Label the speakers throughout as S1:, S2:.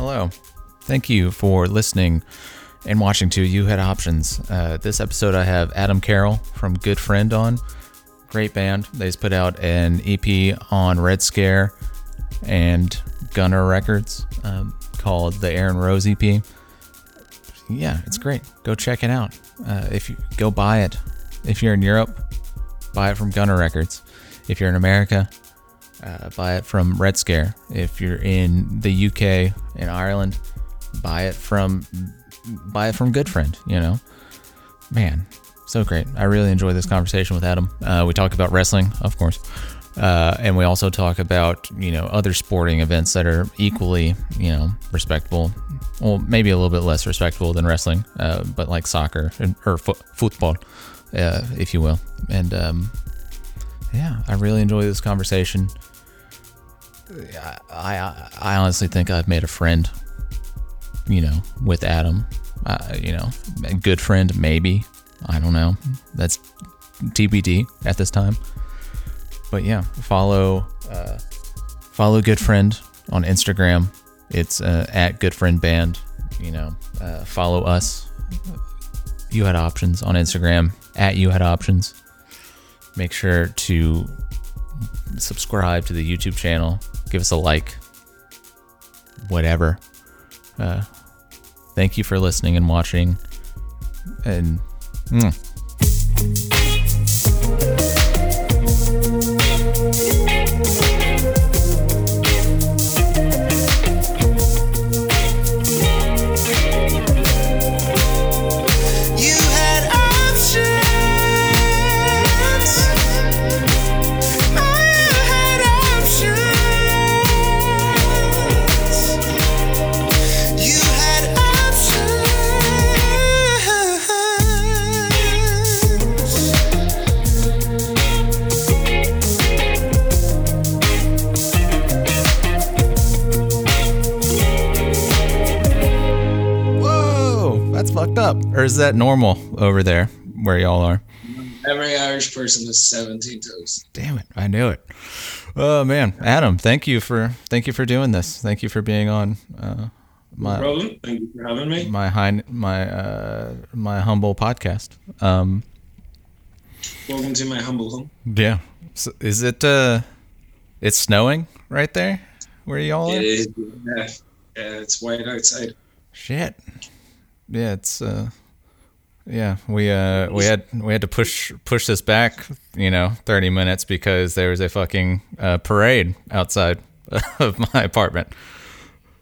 S1: Hello. Thank you for listening and watching to You Had Options. Uh, this episode, I have Adam Carroll from Good Friend on. Great band. They just put out an EP on Red Scare and Gunner Records um, called the Erin Rose EP. Yeah, it's great. Go check it out. Uh, if you go buy it, if you're in Europe, buy it from Gunner Records. If you're in America, uh, buy it from Red Scare. If you're in the UK and Ireland, buy it from buy it from Good Friend. You know, man, so great. I really enjoy this conversation with Adam. Uh, we talk about wrestling, of course, uh, and we also talk about you know other sporting events that are equally you know respectable. Well, maybe a little bit less respectable than wrestling, uh, but like soccer and, or fo- football, uh, if you will. And um, yeah, I really enjoy this conversation. I, I, honestly think I've made a friend, you know, with Adam. Uh, you know, a good friend, maybe. I don't know. That's TBD at this time. But yeah, follow uh, follow Good Friend on Instagram. It's uh, at Good Friend Band. You know, uh, follow us. You had options on Instagram at You had options. Make sure to subscribe to the YouTube channel. Give us a like. Whatever. Uh, thank you for listening and watching. And. Mm. Fucked up. Or is that normal over there where y'all are?
S2: Every Irish person has 17 toes.
S1: Damn it! I knew it. Oh man, Adam, thank you for thank you for doing this. Thank you for being on uh,
S2: No
S1: my
S2: problem. Thank you for having me.
S1: my high my uh, my humble podcast. Um,
S2: Welcome to my humble home.
S1: yeah. So is it uh, it's snowing right there where y'all are?
S2: It is. Yeah, yeah, it's white outside.
S1: Shit. Yeah, it's uh yeah, we uh we had we had to push push this back, you know, 30 minutes because there was a fucking uh, parade outside of my apartment.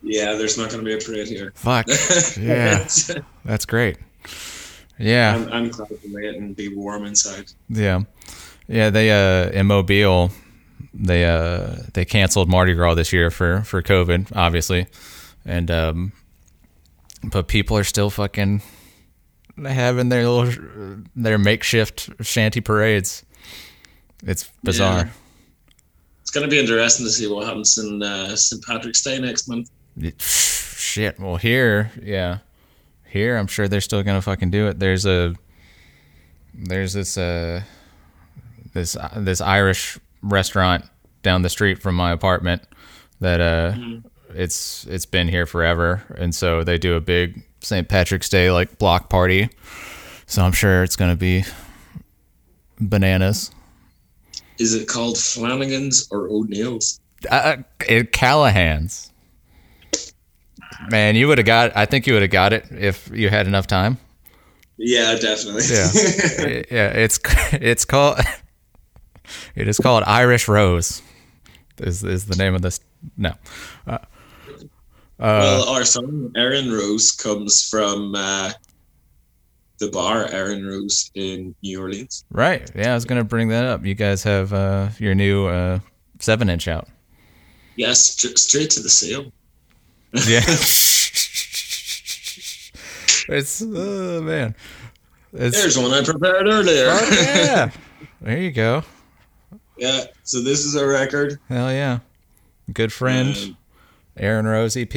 S2: Yeah, there's not going to be a parade here.
S1: Fuck. Yeah. That's great. Yeah.
S2: I'm, I'm glad to lay it and be warm inside.
S1: Yeah. Yeah, they uh in Mobile they uh they canceled Mardi Gras this year for for COVID, obviously. And um but people are still fucking having their little their makeshift shanty parades. It's bizarre.
S2: Yeah. It's going to be interesting to see what happens in uh, St. Patrick's Day next month.
S1: It- shit. Well, here, yeah. Here, I'm sure they're still going to fucking do it. There's a there's this uh this this Irish restaurant down the street from my apartment that uh it's it's been here forever and so they do a big St. Patrick's Day like block party. So I'm sure it's going to be bananas.
S2: Is it called Flanagan's or O'Neill's?
S1: Uh, it, Callahan's. Man, you would have got. I think you would have got it if you had enough time.
S2: Yeah, definitely.
S1: Yeah, yeah. It's it's called. It is called Irish Rose. Is is the name of this? No. Uh,
S2: well, our song Erin Rose comes from uh, the bar Erin Rose in New Orleans.
S1: right. Yeah, I was gonna bring that up. You guys have uh, your new uh, seven inch out.
S2: Yes, st- straight to the sale.
S1: Yeah. it's oh man. It's
S2: There's one I prepared earlier.
S1: oh, yeah. There you go.
S2: yeah. So this is our record.
S1: Hell yeah. Good friend,
S2: Um,
S1: Erin Rose EP.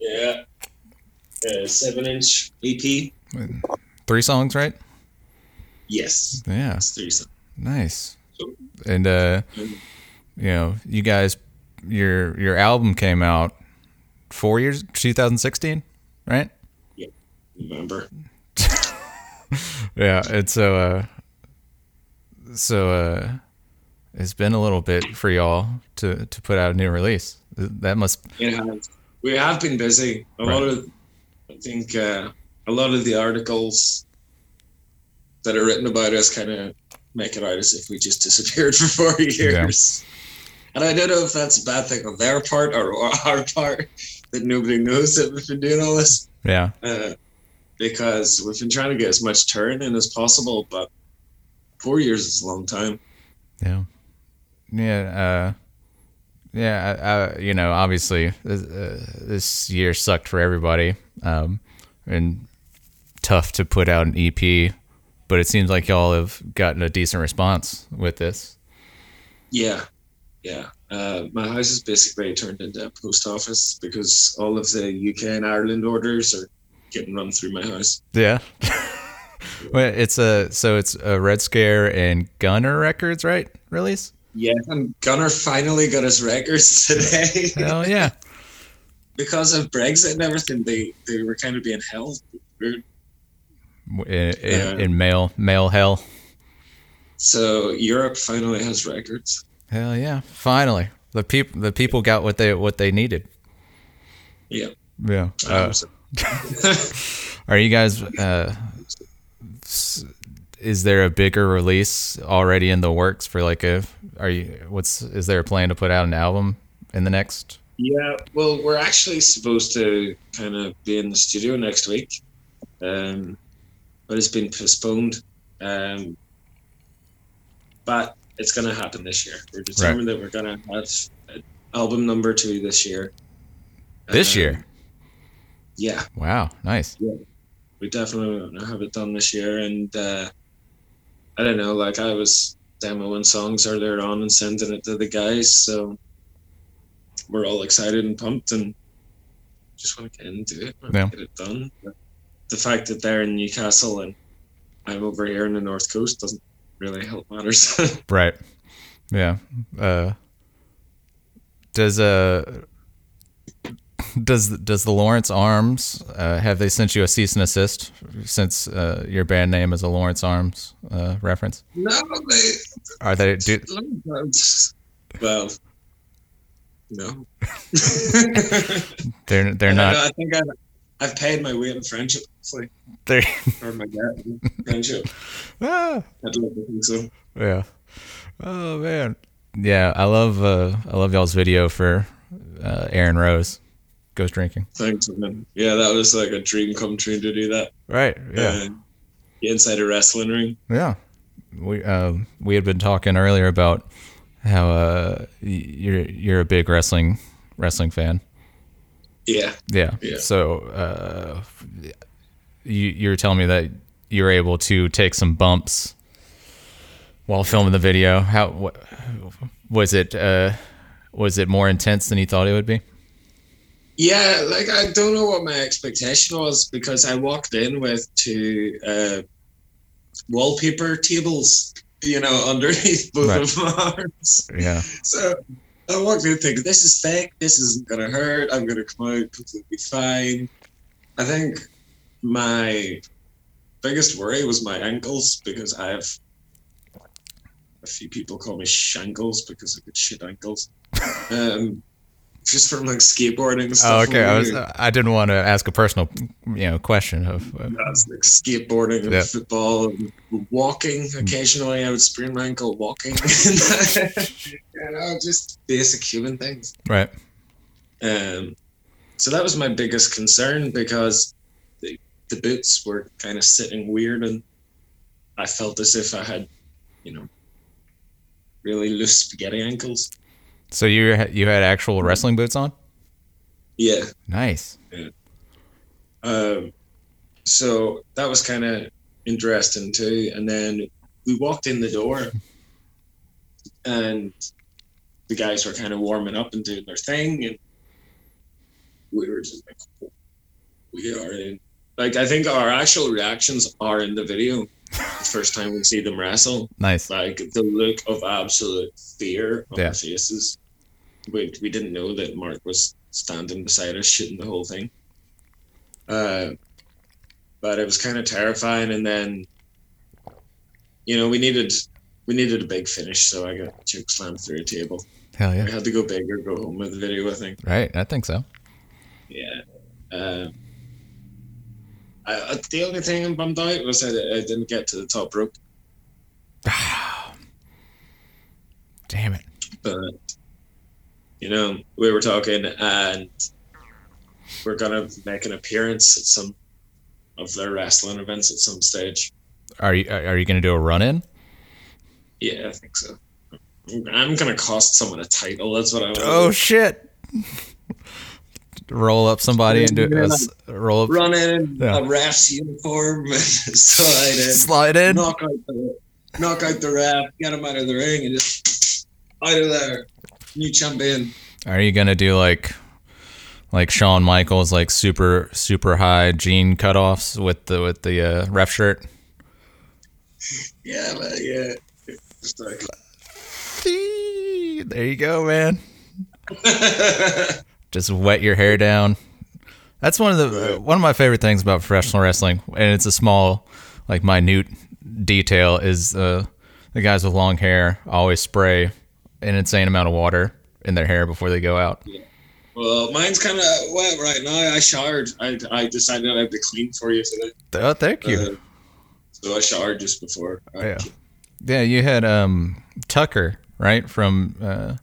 S2: yeah. Uh, seven inch EP.
S1: Three songs, right?
S2: Yes.
S1: Yeah.
S2: It's three songs.
S1: Nice. And uh
S2: Mm.
S1: you know, you guys your your album came out four years, 2016, right? Yeah.
S2: Remember?
S1: Yeah, it's so uh, so uh, it's been a little bit for y'all to to put out a new release. That must
S2: It has. We have been busy. A
S1: Right.
S2: lot of, I think, uh, a lot of the articles that are written about us kind of make it out as if we just disappeared for four years. And I don't know if that's a bad thing on their part or our part that nobody knows that we've been doing all this.
S1: yeah
S2: Uh, because we've been trying to get as much turn in as possible, but four years is a long time.
S1: yeah yeah uh, yeah. I, I, you know, obviously this, uh, this year sucked for everybody, um, and tough to put out an EP. But it seems like y'all have gotten a decent response with this.
S2: Yeah, yeah. Uh, my house is basically turned into a post office because all of the UK and Ireland orders are getting run through my house.
S1: Yeah. well, it's a so it's a Red Scare and Gunner Records, right? Release.
S2: Yeah, and Gunnar finally got his records today
S1: Hell yeah.
S2: because of Brexit and everything. They they were kind of being held.
S1: In, in,
S2: Yeah.
S1: in mail mail hell.
S2: So Europe finally has records.
S1: Hell yeah! Finally, the people the people got what they what they needed.
S2: Yeah.
S1: Yeah. Uh,
S2: so-
S1: are you guys? Uh, is there a bigger release already in the works for like a? Are you? What's is there a plan to put out an album in the next?
S2: Yeah, well, we're actually supposed to kind of be in the studio next week, um, but it's been postponed. Um, but it's going to happen this year. We're determined that we're going to have album number two this year.
S1: This
S2: Um,
S1: year?
S2: Yeah,
S1: Wow, nice.
S2: yeah we definitely want to have it done this year. And uh, I don't know, like I was demoing songs earlier on and sending it to the guys, so we're all excited and pumped and just want to get into it and
S1: Yeah.
S2: get it done. But the fact that they're in Newcastle and I'm over here in the North Coast doesn't really help matters.
S1: Right. Yeah. Uh, does uh does does the Lawrence Arms uh, have they sent you a cease and assist since uh, your band name is a Lawrence Arms uh, reference?
S2: no, they,
S1: Are they do,
S2: well, no.
S1: they're they're not
S2: I think I've, I've paid my way in friendship,
S1: they
S2: or my debt in friendship.
S1: ah,
S2: I'd like to think so.
S1: yeah. Oh man. Yeah, I love uh I love y'all's video for uh, Erin Rose goes drinking.
S2: Thanks, man. Yeah, that was like a dream come true to do that.
S1: Right. Yeah.
S2: Uh, inside a wrestling ring.
S1: Yeah, we um, we had been talking earlier about how uh, you're you're a big wrestling wrestling fan.
S2: Yeah.
S1: Yeah.
S2: Yeah.
S1: So uh, you you were telling me that you were able to take some bumps while filming the video. How what, was it? Uh, was it more intense than you thought it would be?
S2: Yeah, like I don't know what my expectation was because I walked in with two uh, wallpaper tables, you know, underneath both
S1: Right.
S2: of my arms.
S1: Yeah.
S2: So I walked in thinking, this is fake, this isn't gonna hurt, I'm gonna come out completely fine. I think my biggest worry was my ankles because I have a few people call me shankles because I've got shit ankles. Um, just from like skateboarding and
S1: Oh,
S2: stuff.
S1: okay. I was I didn't want to ask a personal you know question of. Uh,
S2: that's like skateboarding and
S1: Yeah.
S2: football and walking. Occasionally, I would sprain my ankle walking. you know, just basic human things.
S1: right.
S2: Um, so that was my biggest concern because the, the boots were kind of sitting weird, and I felt as if I had, you know, really loose spaghetti ankles.
S1: So you you had actual wrestling boots on?
S2: Yeah.
S1: Nice.
S2: Um, so that was kind of interesting too. And then we walked in the door, and the guys were kind of warming up and doing their thing, and we were just like, "Oh, we are in. Like I think our actual reactions are in the video. the first time we see them wrestle,
S1: Nice.
S2: like the look of absolute fear on
S1: Yeah.
S2: their faces. We, we didn't know that Mark was standing beside us, shooting the whole thing. Uh, but it was kind of terrifying. And then, you know, we needed we needed a big finish, so I got choke slammed through a table.
S1: Hell yeah!
S2: I had to go big or go home with the video. I think.
S1: Right. I think so.
S2: Yeah. Um, I, I, the only thing I'm bummed out was that I didn't get to the top rope,
S1: Damn it.
S2: but you know we were talking and we're gonna make an appearance at some of their wrestling events at some stage.
S1: Are you are you gonna do a run in?
S2: Yeah, I think so. I'm gonna cost someone a title. That's what I want.
S1: Oh shit. roll up somebody and do a roll up
S2: run in
S1: Yeah.
S2: a ref's uniform and slide in.
S1: slide in.
S2: knock out the knock out the ref, get him out of the ring, and just out of there. New in.
S1: Are you gonna do like like Shawn Michaels like super super high jean cutoffs with the with the uh, ref shirt?
S2: Yeah, man, yeah. Like
S1: There you go, man. Just wet your hair down. That's one of the one of my favorite things about professional wrestling, and it's a small, like minute detail. Is uh, the guys with long hair always spray an insane amount of water in their hair before they go out. Yeah.
S2: well, mine's kind of wet right now. I showered. I, I decided I'd be clean for you today.
S1: Oh, thank you.
S2: Uh, so I showered just before. I-
S1: yeah, yeah. You had um Tucker right from uh,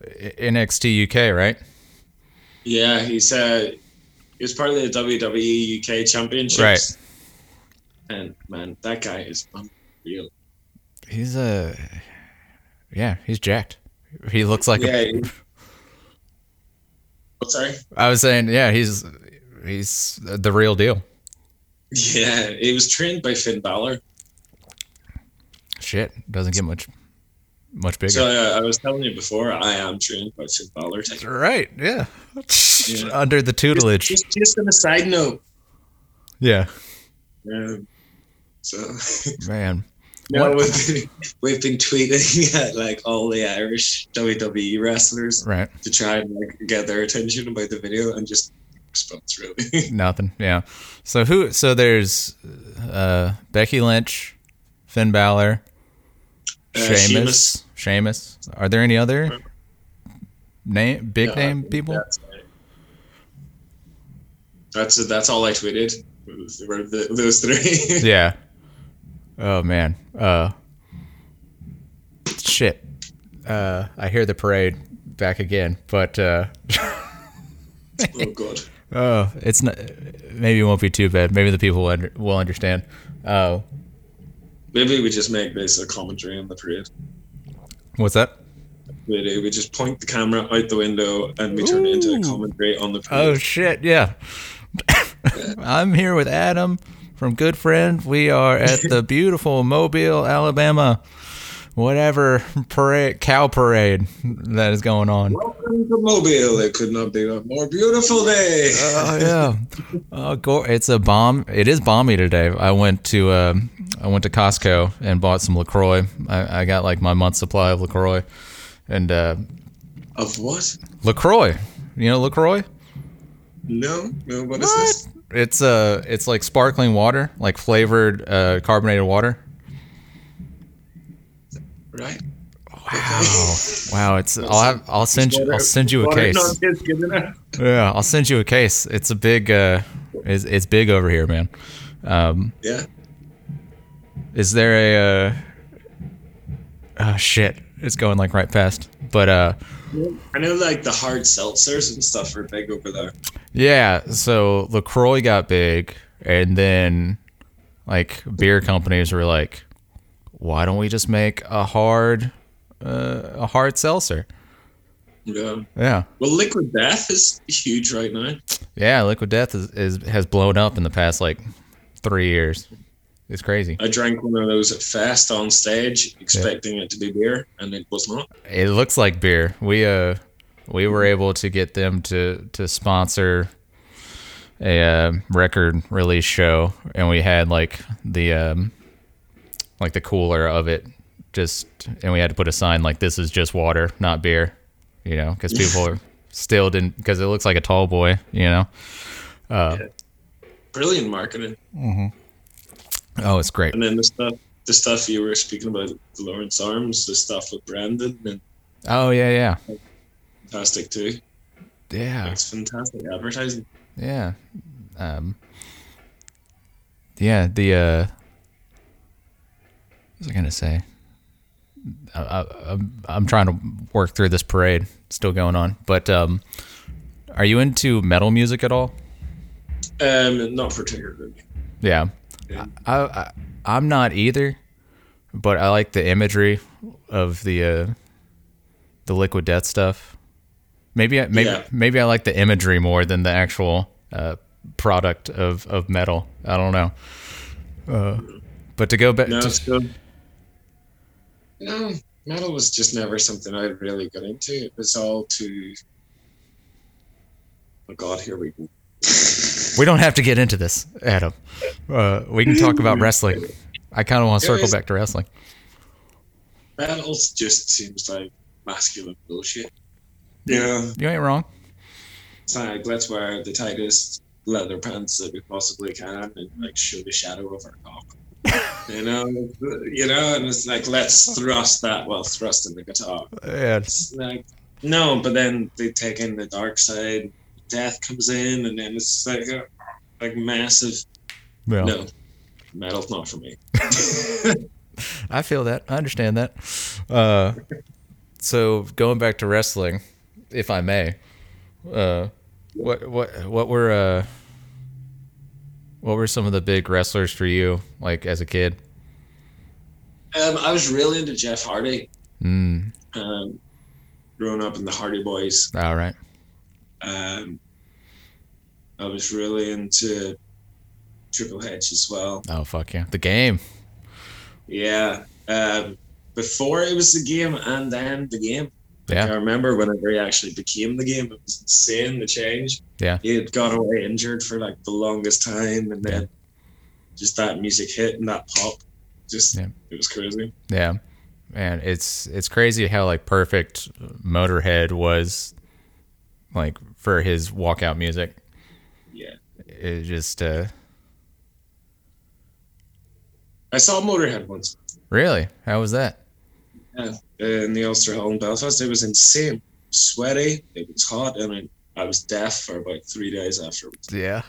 S1: NXT UK, right?
S2: yeah. He said he was part of the WWE UK Championships.
S1: Right.
S2: And man, that guy is unreal.
S1: He's a yeah, he's jacked. He looks like
S2: Yeah.
S1: a.
S2: Oh, sorry.
S1: I was saying, yeah, he's he's the real deal.
S2: Yeah, he was trained by Finn Balor.
S1: Shit, doesn't get much much bigger.
S2: So uh, I was telling you before, I am trained by Finn Balor.
S1: right? Yeah.
S2: Yeah.
S1: Under the tutelage.
S2: Just, just on a side note.
S1: Yeah,
S2: Um, so
S1: man.
S2: No, we've been, we've been tweeting at like all the Irish WWE wrestlers
S1: Right.
S2: to try and like get their attention about the video and just response really.
S1: Nothing. Yeah. So who? So there's uh, Becky Lynch, Finn Balor,
S2: Uh,
S1: Sheamus. Sheamus. Are there any other name big
S2: No,
S1: name people?
S2: That's that's, that's all I tweeted. Those three.
S1: Yeah. Oh man. Uh shit. Uh I hear the parade back again, but uh
S2: oh god.
S1: oh, it's not maybe it won't be too bad. Maybe the people will, under, will understand. Oh,
S2: Maybe we just make this a commentary on the parade.
S1: what's that?
S2: We do. We just point the camera out the window and we turn it into a commentary on the parade.
S1: Oh
S2: parade.
S1: shit, yeah. I'm here with Adam from Good Friend. We are at the beautiful Mobile, Alabama, whatever parade, cow parade that is going on.
S2: Welcome to Mobile. It could not be a more beautiful day.
S1: Oh yeah, oh, go, it's a bomb. It is balmy today. I went to um, I went to Costco and bought some Lacroix. I, I got like my month supply of Lacroix, and uh,
S2: of what?
S1: Lacroix. You know Lacroix?
S2: No, no. What is this?
S1: It's uh, it's like sparkling water, like flavored uh, carbonated water.
S2: Right.
S1: Wow, wow! It's I'll have I'll send you I'll send you a case.
S2: not is good enough.
S1: Yeah, I'll send you a case. It's a big uh, it's, it's big over here, man. Um,
S2: Yeah.
S1: is there a uh, oh shit? It's going like right past. But uh,
S2: I know like the hard seltzers and stuff are big over there.
S1: yeah. So Lacroix got big, and then like beer companies were like, why don't we just make a hard uh, a hard seltzer?
S2: Yeah.
S1: Yeah.
S2: Well, Liquid Death is huge right now.
S1: Yeah, Liquid Death is, is has blown up in the past like three years. It's crazy.
S2: I drank one of those at Fest on stage, expecting it to be beer, and it was not.
S1: It looks like beer. We uh we were able to get them to to sponsor a uh, record release show, and we had like the um like the cooler of it just, and we had to put a sign like this is just water, not beer, you know, because people are still didn't because it looks like a tall boy, you know. Uh,
S2: Brilliant marketing.
S1: Oh, it's great.
S2: And then the stuff, the stuff you were speaking about, the Lawrence Arms, the stuff with Brandon, and
S1: Oh yeah, yeah,
S2: fantastic too.
S1: yeah,
S2: It's fantastic advertising.
S1: yeah. Um, yeah, the uh, what was I gonna say? I, I, I'm trying to work through this parade, still going on. But um, are you into metal music at all?
S2: Um, not particularly.
S1: Yeah. I, I I'm not either, but I like the imagery of the uh, the liquid death stuff. Maybe I, maybe
S2: Yeah.
S1: maybe I like the imagery more than the actual uh, product of, of metal. I don't know. Uh, but to go back,
S2: No,
S1: to,
S2: good. No, metal was just never something I really got into. It was all too. Oh God, here we go.
S1: We don't have to get into this, Adam. Uh, we can talk about wrestling. I kind of want to circle back to wrestling.
S2: Battles just seems like masculine bullshit. Yeah,
S1: You ain't wrong.
S2: it's like let's wear the tightest leather pants that we possibly can and like show the shadow of our cock. you know, you know, and it's like let's thrust that while thrusting the guitar.
S1: Yeah,
S2: It's like no, but then they take in the dark side. Death comes in, and then it's like a, like massive.
S1: well,
S2: No, metal's not for me.
S1: I feel that. I understand that. Uh, so going back to wrestling, if I may, uh, what what what were uh, what were some of the big wrestlers for you, like as a kid?
S2: Um, I was really into Jeff Hardy.
S1: Mm,
S2: Um, growing up in the Hardy Boys,
S1: all right.
S2: um, I was really into Triple H as well.
S1: Oh fuck yeah, the game.
S2: Yeah. Um, before it was the game, and then the game.
S1: Yeah.
S2: I remember whenever he actually became the game, it was insane the change.
S1: Yeah.
S2: He had gone away injured for like the longest time, and then just that music hit and that pop, just
S1: Yeah.
S2: it was crazy.
S1: yeah, man. It's it's crazy how like perfect Motorhead was, like for his walkout music.
S2: Yeah.
S1: It just uh,
S2: I saw Motorhead once
S1: really. How was that?
S2: uh, in the Ulster Hall in Belfast. It was insane, sweaty. It was hot, and I, I was deaf for about three days afterwards.
S1: Yeah.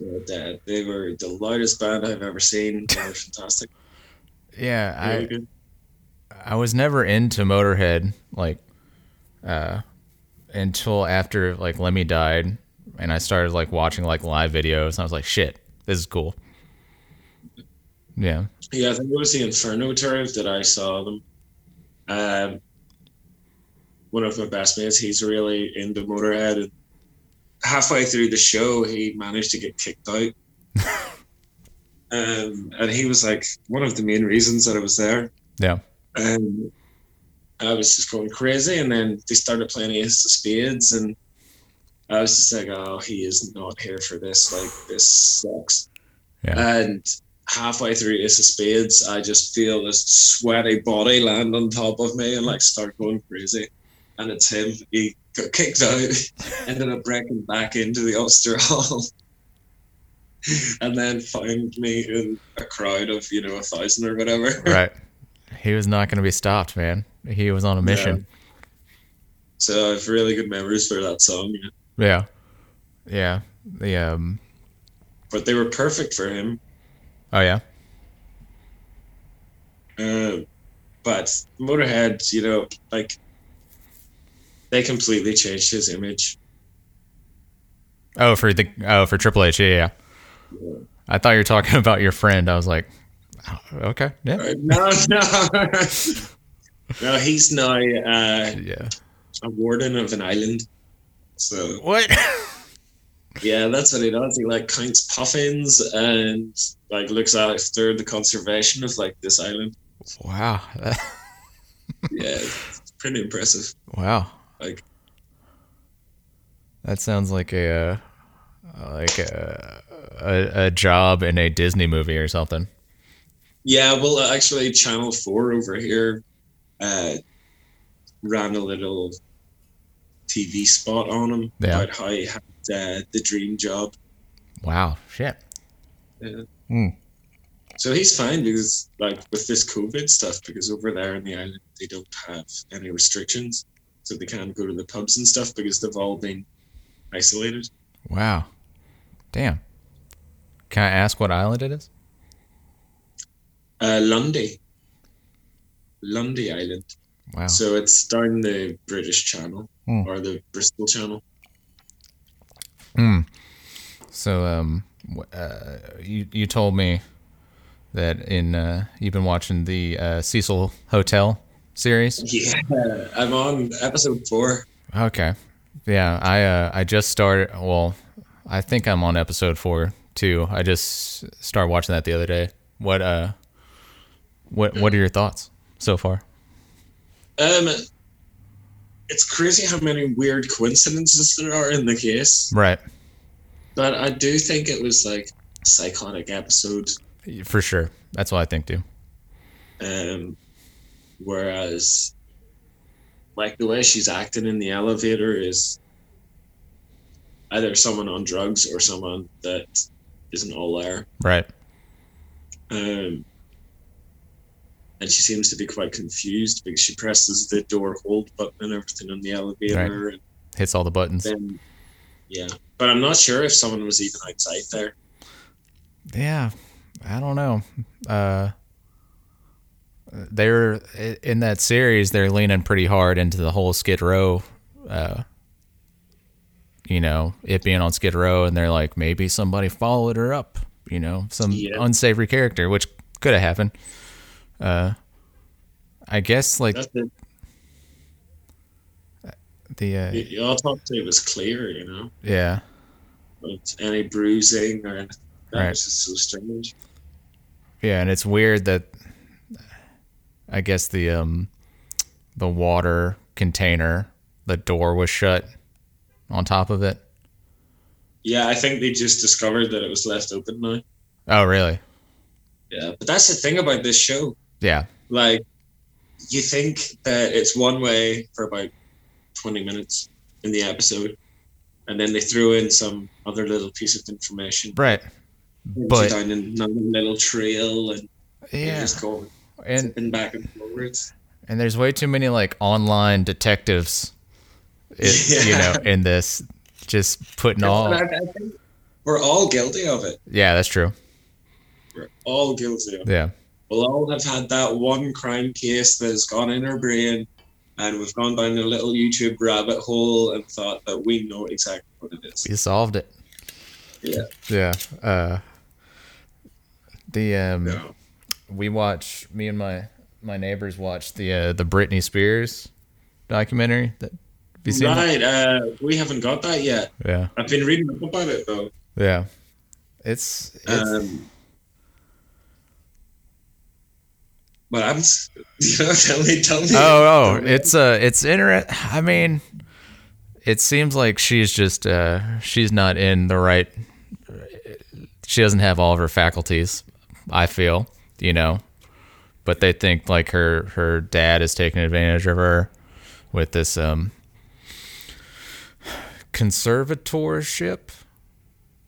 S2: But, uh, they were the loudest band I've ever seen. They were fantastic.
S1: Yeah, I
S2: good.
S1: I was never into Motorhead like uh until after like Lemmy died and I started like watching like live videos and I was like shit, this is cool. Yeah.
S2: Yeah, I think it was the Inferno tour that I saw them. Um, one of my best mates, he's really into Motorhead, and halfway through the show, he managed to get kicked out. um, and he was like one of the main reasons that I was there.
S1: Yeah.
S2: And I was just going crazy, and then they started playing Ace of Spades, and I was just like, "Oh, he is not here for this. Like, this sucks."
S1: Yeah.
S2: And halfway through Ace of Spades, I just feel this sweaty body land on top of me and like start going crazy. And it's him. He got kicked out, ended up breaking back into the Ulster Hall, and then found me in a crowd of you know a thousand or whatever.
S1: Right. He was not going to be stopped, man. He was on a mission.
S2: So I have really good memories for that song. Yeah.
S1: Yeah. Yeah. The um
S2: But they were perfect for him.
S1: Oh yeah.
S2: Uh, but Motorhead, you know, like they completely changed his image.
S1: Oh, for the oh for Triple H. Yeah, yeah. I thought you were talking about your friend. I was like, oh, okay, yeah,
S2: Uh, No, no, no. He's now uh,
S1: yeah.
S2: a warden of an island. So
S1: What?
S2: yeah, that's what he does. He like counts puffins and like looks after the conservation of like this island.
S1: wow.
S2: Yeah, it's pretty impressive.
S1: wow.
S2: Like-
S1: that sounds like a uh, like a, a a job in a Disney movie or something.
S2: Yeah, well, uh, actually, Channel Four over here uh, ran a little TV spot on him
S1: Yeah.
S2: about how he had uh, the dream job.
S1: Wow. Shit.
S2: Yeah.
S1: Hmm.
S2: So he's fine because, like, with this COVID stuff, because over there in the island they don't have any restrictions, so they can't go to the pubs and stuff because they've all been isolated.
S1: Wow. Damn. Can I ask what island it is?
S2: Uh, Lundy, Lundy Island.
S1: Wow.
S2: So it's down the British Channel
S1: Hmm.
S2: or the Bristol Channel.
S1: Hmm. So, um, uh, you you told me that in uh, you've been watching the uh, Cecil Hotel series.
S2: Yeah, I'm on episode four.
S1: Okay. Yeah, I uh, I just started. Well, I think I'm on episode four too. I just started watching that the other day. What uh, what what are your thoughts so far?
S2: Um, it's crazy how many weird coincidences there are in the case,
S1: Right.
S2: but I do think it was like a psychotic episode.
S1: For sure. That's what I think too.
S2: Um, whereas, like the way she's acting in the elevator is either someone on drugs or someone that isn't all there.
S1: Right.
S2: Um, and she seems to be quite confused because she presses the door hold button and everything on the elevator. And
S1: Hits all the buttons.
S2: then, yeah. But I'm not sure if someone was even outside there.
S1: Yeah, I don't know. Uh, they're in that series. They're leaning pretty hard into the whole Skid Row. Uh, you know, it being on Skid Row, and they're like, maybe somebody followed her up. You know, some
S2: Yeah.
S1: unsavory character, which could have happened. Uh, I guess like the uh,
S2: You, you all thought it was clear, you know,
S1: yeah,
S2: but any bruising or anything. That
S1: Right.
S2: was just so strange.
S1: Yeah, and it's weird that I guess the um the water container, the door was shut on top of it.
S2: Yeah, I think they just discovered that it was left open now.
S1: Oh, really?
S2: Yeah, but that's the thing about this show.
S1: Yeah.
S2: Like, you think that it's one way for about 20 minutes in the episode, and then they threw in some other little piece of information.
S1: Right. But-
S2: down another little trail and
S1: Yeah.
S2: just going
S1: And
S2: zipping back and forwards.
S1: and there's way too many like online detectives it, you know in this just putting all
S2: I, I we're all guilty of it.
S1: Yeah, that's true.
S2: We're all guilty of it.
S1: Yeah.
S2: We'll all have had that one crime case that has gone in our brain, and we've gone down a little YouTube rabbit hole and thought that we know exactly what it is.
S1: We solved it.
S2: Yeah.
S1: Yeah. Uh the um we watch me and my my neighbors watch the uh, the Britney Spears documentary. That have you seen?
S2: Right, uh, we haven't got that yet.
S1: Yeah,
S2: I've been reading about it though.
S1: yeah. It's, it's
S2: Um, but I'm, you know, tell me, tell me.
S1: oh oh it's uh it's interest. I mean, it seems like she's just uh she's not in the right. She doesn't have all of her faculties. I feel you know, but they think like her her dad is taking advantage of her with this um conservatorship.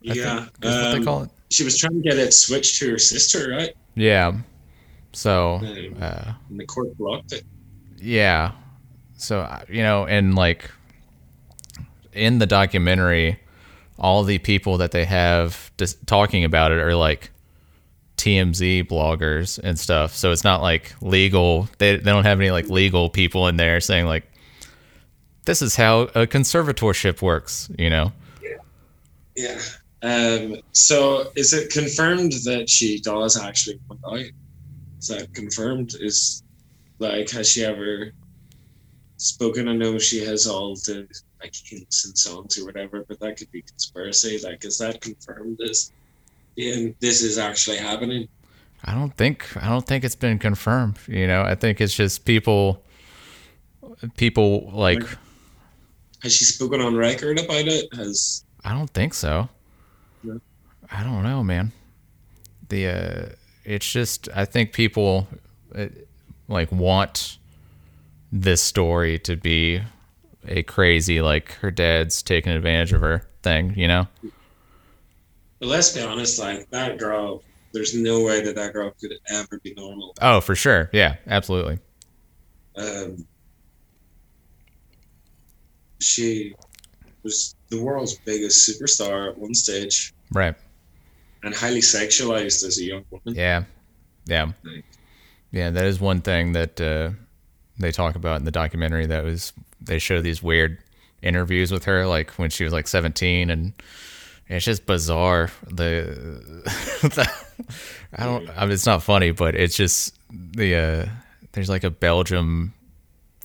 S1: I
S2: yeah,
S1: is what they
S2: um,
S1: call it.
S2: She was trying to get it switched to her sister, right?
S1: Yeah. So, uh,
S2: And the court blocked it.
S1: yeah. So, uh, you know, and like in the documentary, all the people that they have just talking about it are like TMZ bloggers and stuff. So it's not like legal. They, they don't have any like legal people in there saying like, this is how a conservatorship works, you know?
S2: Yeah. Um, so is it confirmed that she does actually want out? Is that confirmed? Is like has she ever spoken? I know she has all the like hints and songs or whatever, but that could be conspiracy. Like, is that confirmed? Is and this is actually happening?
S1: I don't think I don't think it's been confirmed. You know, I think it's just people people like
S2: Has she spoken on record about it? Has
S1: I don't think so.
S2: No.
S1: I don't know, man. The uh it's just I think people uh, like want this story to be a crazy like her dad's taking advantage of her thing, you know?
S2: But let's be honest, like that girl, there's no way that that girl could ever be normal.
S1: Oh, for sure. Yeah, absolutely.
S2: Um, she was the world's biggest superstar at one stage
S1: Right.
S2: And highly sexualized as a young woman.
S1: Yeah. Yeah. Yeah, that is one thing that uh, they talk about in the documentary. That was they show these weird interviews with her, like when she was like seventeen, and it's just bizarre. The, the I don't. I mean, it's not funny, but it's just the uh, there's like a Belgium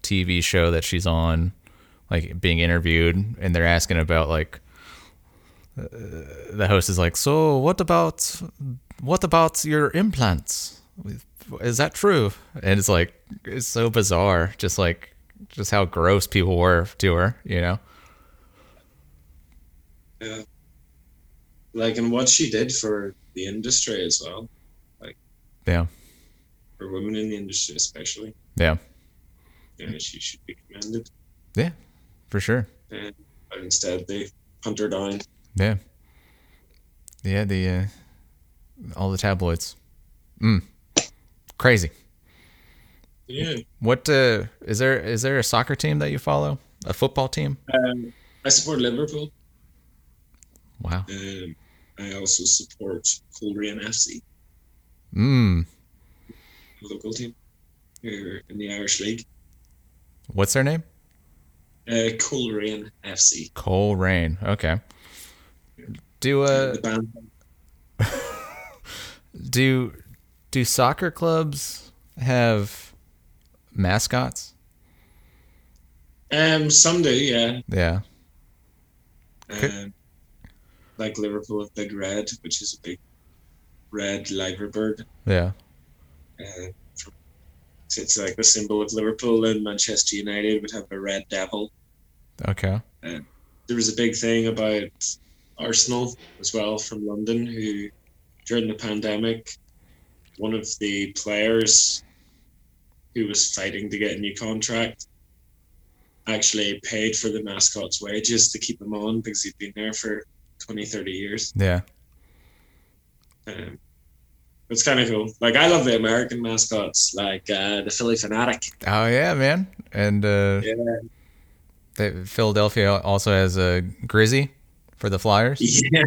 S1: TV show that she's on, like being interviewed, and they're asking about like uh, the host is like, so what about what about your implants? Is that true? And it's like it's so bizarre, just like just how gross people were to her, you know?
S2: yeah. Like, and what she did for the industry as well, Like
S1: Yeah,
S2: for women in the industry especially.
S1: yeah,
S2: You know, she should be commended.
S1: yeah, for sure.
S2: And, but instead, they hunt her down.
S1: Yeah, yeah. The uh, all the tabloids, mm, crazy.
S2: Yeah.
S1: What uh, is there? Is there a soccer team that you follow? A football team?
S2: Um, I support Liverpool.
S1: Wow.
S2: Um, I also support Coleraine FC,
S1: Mm.
S2: local team here in the Irish League.
S1: What's their name?
S2: Uh, Coleraine FC.
S1: Cole Rain. Okay. Do uh do do soccer clubs have mascots?
S2: Um, some do, yeah.
S1: Yeah.
S2: Um, like Liverpool have Big Red, which is a big red liver bird.
S1: Yeah.
S2: Uh, so it's like the symbol of Liverpool, and Manchester United would have a red devil.
S1: Okay.
S2: There was a big thing about Arsenal as well from London, who during the pandemic, one of the players who was fighting to get a new contract actually paid for the mascot's wages to keep him on because he'd been there for 20, 30 years.
S1: Yeah.
S2: Um, it's kind of cool. Like I love the American mascots, like uh, the Phillie Phanatic.
S1: Oh yeah, man. And uh
S2: Yeah,
S1: they, Philadelphia also has a Gritty for the Flyers.
S2: yeah.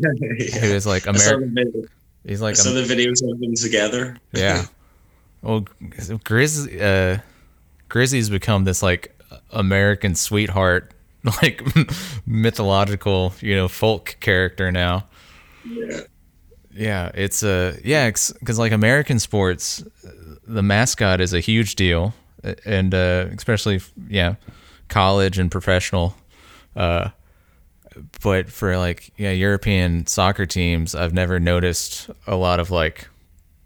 S1: Who is like
S2: I saw,
S1: American he's like a,
S2: the videos of them together.
S1: Yeah. Well, Grizz, uh, Gritty's become this like American sweetheart, like mythological, you know, folk character now.
S2: Yeah.
S1: Yeah, it's a uh, yeah, because like American sports, the mascot is a huge deal, and uh, especially yeah, college and professional. Uh, but for like yeah, European soccer teams, I've never noticed a lot of like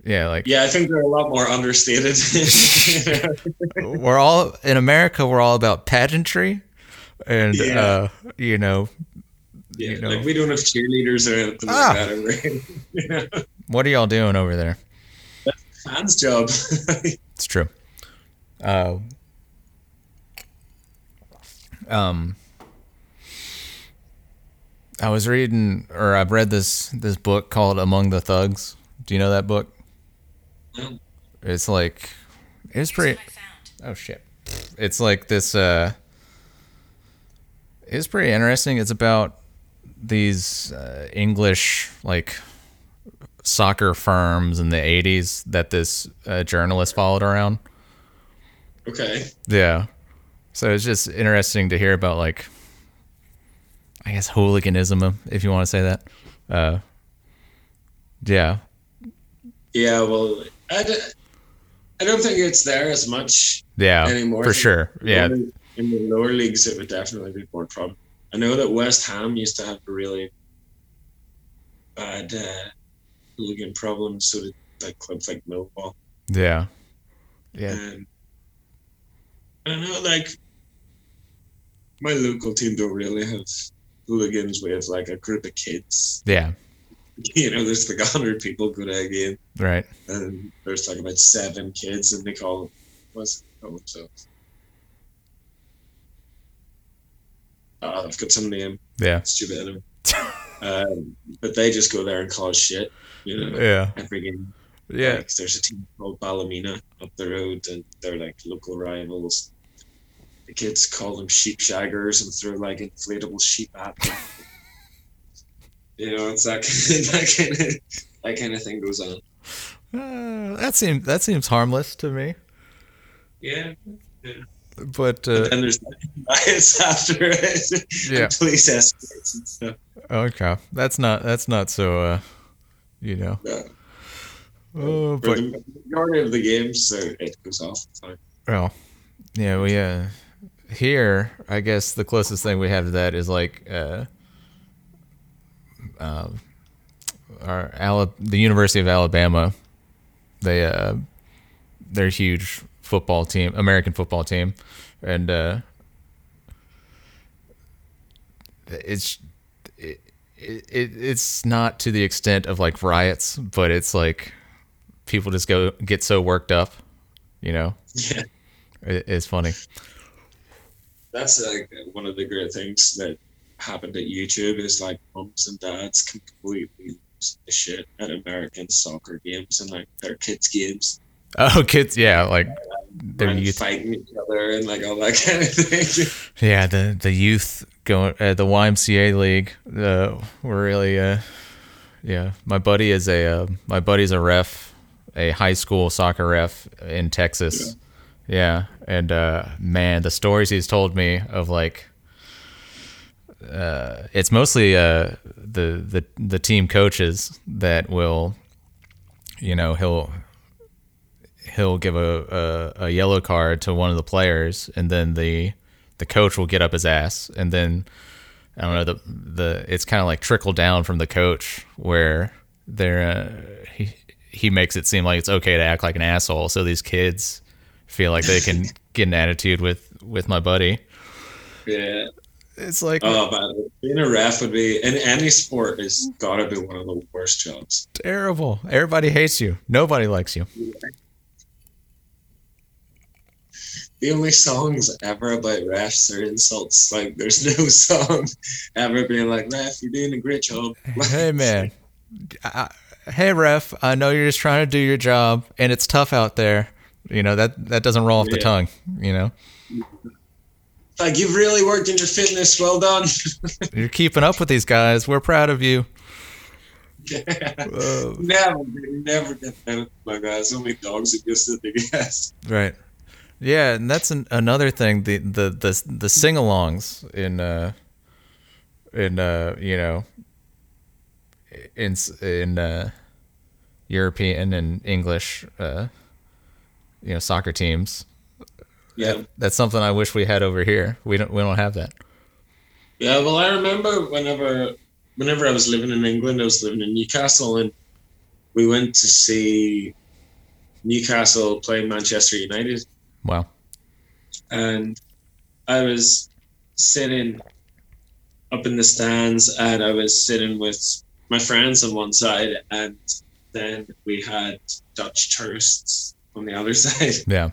S1: yeah, like
S2: Yeah, I think they're a lot more understated.
S1: we're all in America. We're all about pageantry, and
S2: Yeah.
S1: uh, you know,
S2: yeah,
S1: You know.
S2: like we don't have cheerleaders or anything
S1: Ah.
S2: like that. over here.
S1: what are y'all doing over there?
S2: That's Fans' job.
S1: It's true. Uh, um, I was reading, or I've read this this book called Among the Thugs. Do you know that book?
S2: No.
S1: It's like it's pretty.
S3: What I found.
S1: Oh shit! It's like this. uh It's pretty interesting. It's about these uh, English like soccer firms in the '80s that this uh, journalist followed around.
S2: okay.
S1: Yeah. So it's just interesting to hear about like I guess hooliganism if you want to say that. Uh yeah.
S2: Yeah, well, I, d- I don't think it's there as much
S1: Yeah.
S2: anymore.
S1: For sure. Yeah.
S2: In the lower leagues, it would definitely be more problem. I know that West Ham used to have a really bad uh, hooligan problem, so did like clubs like Millwall.
S1: Yeah. Yeah.
S2: And I don't know, like my local team don't really have hooligans. We have like a group of kids.
S1: Yeah.
S2: You know, there's like a hundred people go to a
S1: Right.
S2: and there's like about seven kids, and they call what's it call themselves? Oh, I've got some name.
S1: Yeah.
S2: Stupid anyway. um, but they just go there and cause shit. You know,
S1: Yeah.
S2: every game.
S1: Yeah.
S2: Like, there's a team called Ballymena up the road, and they're like local rivals. The kids call them sheep shaggers and throw like inflatable sheep at them. you know, it's that kind of, that kind of that kind of thing goes on.
S1: Uh, that seems that seems harmless to me.
S2: Yeah.
S1: But
S2: But
S1: uh,
S2: then there's riots after it.
S1: Yeah.
S2: Police escorts and stuff.
S1: okay, that's not that's not so. Uh, you know.
S2: Yeah.
S1: Oh,
S2: For
S1: but
S2: the majority of the games, so it goes off
S1: well, yeah, we uh, here I guess the closest thing we have to that is like uh, um, our Ala- the University of Alabama. They uh, they're a huge football team, American football team, and uh, it's it, it it's not to the extent of like riots, but it's like people just go get so worked up, you know.
S2: Yeah.
S1: It, it's funny.
S2: That's like one of the great things that happened at YouTube is like moms and dads completely lose the shit at American soccer games and like their kids' games.
S1: Oh, kids, yeah, like their
S2: and
S1: youth,
S2: fighting each other and like all that kind of thing.
S1: yeah, the the youth going uh, the YMCA league. Uh, we're really, uh, yeah. My buddy is a uh, my buddy's a ref, a high school soccer ref in Texas. Yeah, and uh, man, the stories he's told me of like, uh, it's mostly uh, the the the team coaches that will, you know, he'll he'll give a, a, a yellow card to one of the players, and then the the coach will get up his ass, and then I don't know the the it's kind of like trickle down from the coach where they're uh, he he makes it seem like it's okay to act like an asshole, so these kids feel like they can get an attitude with with my buddy.
S2: yeah.
S1: It's like
S2: Oh man, being a ref would be in any sport is gotta be one of the worst jobs.
S1: terrible. Everybody hates you. Nobody likes you.
S2: The only songs ever about refs are insults. Like there's no song ever being like, ref, you're doing a great job.
S1: hey man I, hey ref i know you're just trying to do your job and it's tough out there you know that that doesn't roll off the tongue you know?
S2: Like you've really worked in your fitness, well done.
S1: you're keeping up with these guys. We're proud of you. Uh,
S2: never, never like that. So many dogs exist at the gas.
S1: right. Yeah and that's an, another thing. The the the, the sing-alongs in uh in uh you know in in uh european and english uh you know soccer teams
S2: Yeah.
S1: That's something I wish we had over here. We don't we don't have that.
S2: Yeah, well, I remember whenever, whenever I was living in England, I was living in Newcastle, and we went to see Newcastle play Manchester United,
S1: Wow.
S2: and I was sitting up in the stands, and I was sitting with my friends on one side, and then we had Dutch tourists on the other side.
S1: Yeah.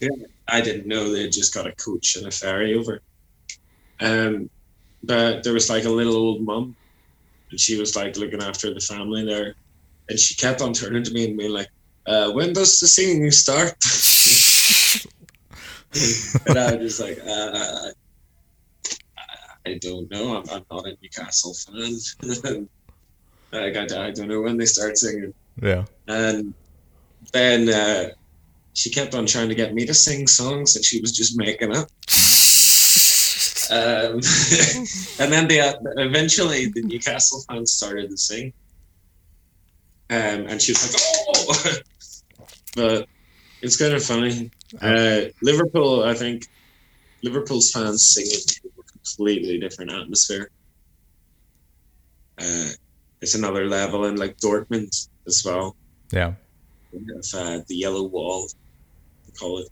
S1: yeah.
S2: I didn't know they had just got a coach and a ferry over. Um, but there was like a little old mum, and she was like looking after the family there, and she kept on turning to me and being like, uh, "When does the singing start?" and I was just like, uh, "I don't know. I'm, I'm not a Newcastle fan. like, I, I don't know when they start singing."
S1: Yeah.
S2: And then uh, she kept on trying to get me to sing songs that she was just making up. Um, and then they, uh, eventually the Newcastle fans started to sing. Um, and she was like, oh! but it's kind of funny. Uh, Liverpool, I think, Liverpool's fans singing a completely different atmosphere. Uh, it's another level, and like Dortmund as well.
S1: Yeah.
S2: Have uh, the yellow wall, call it.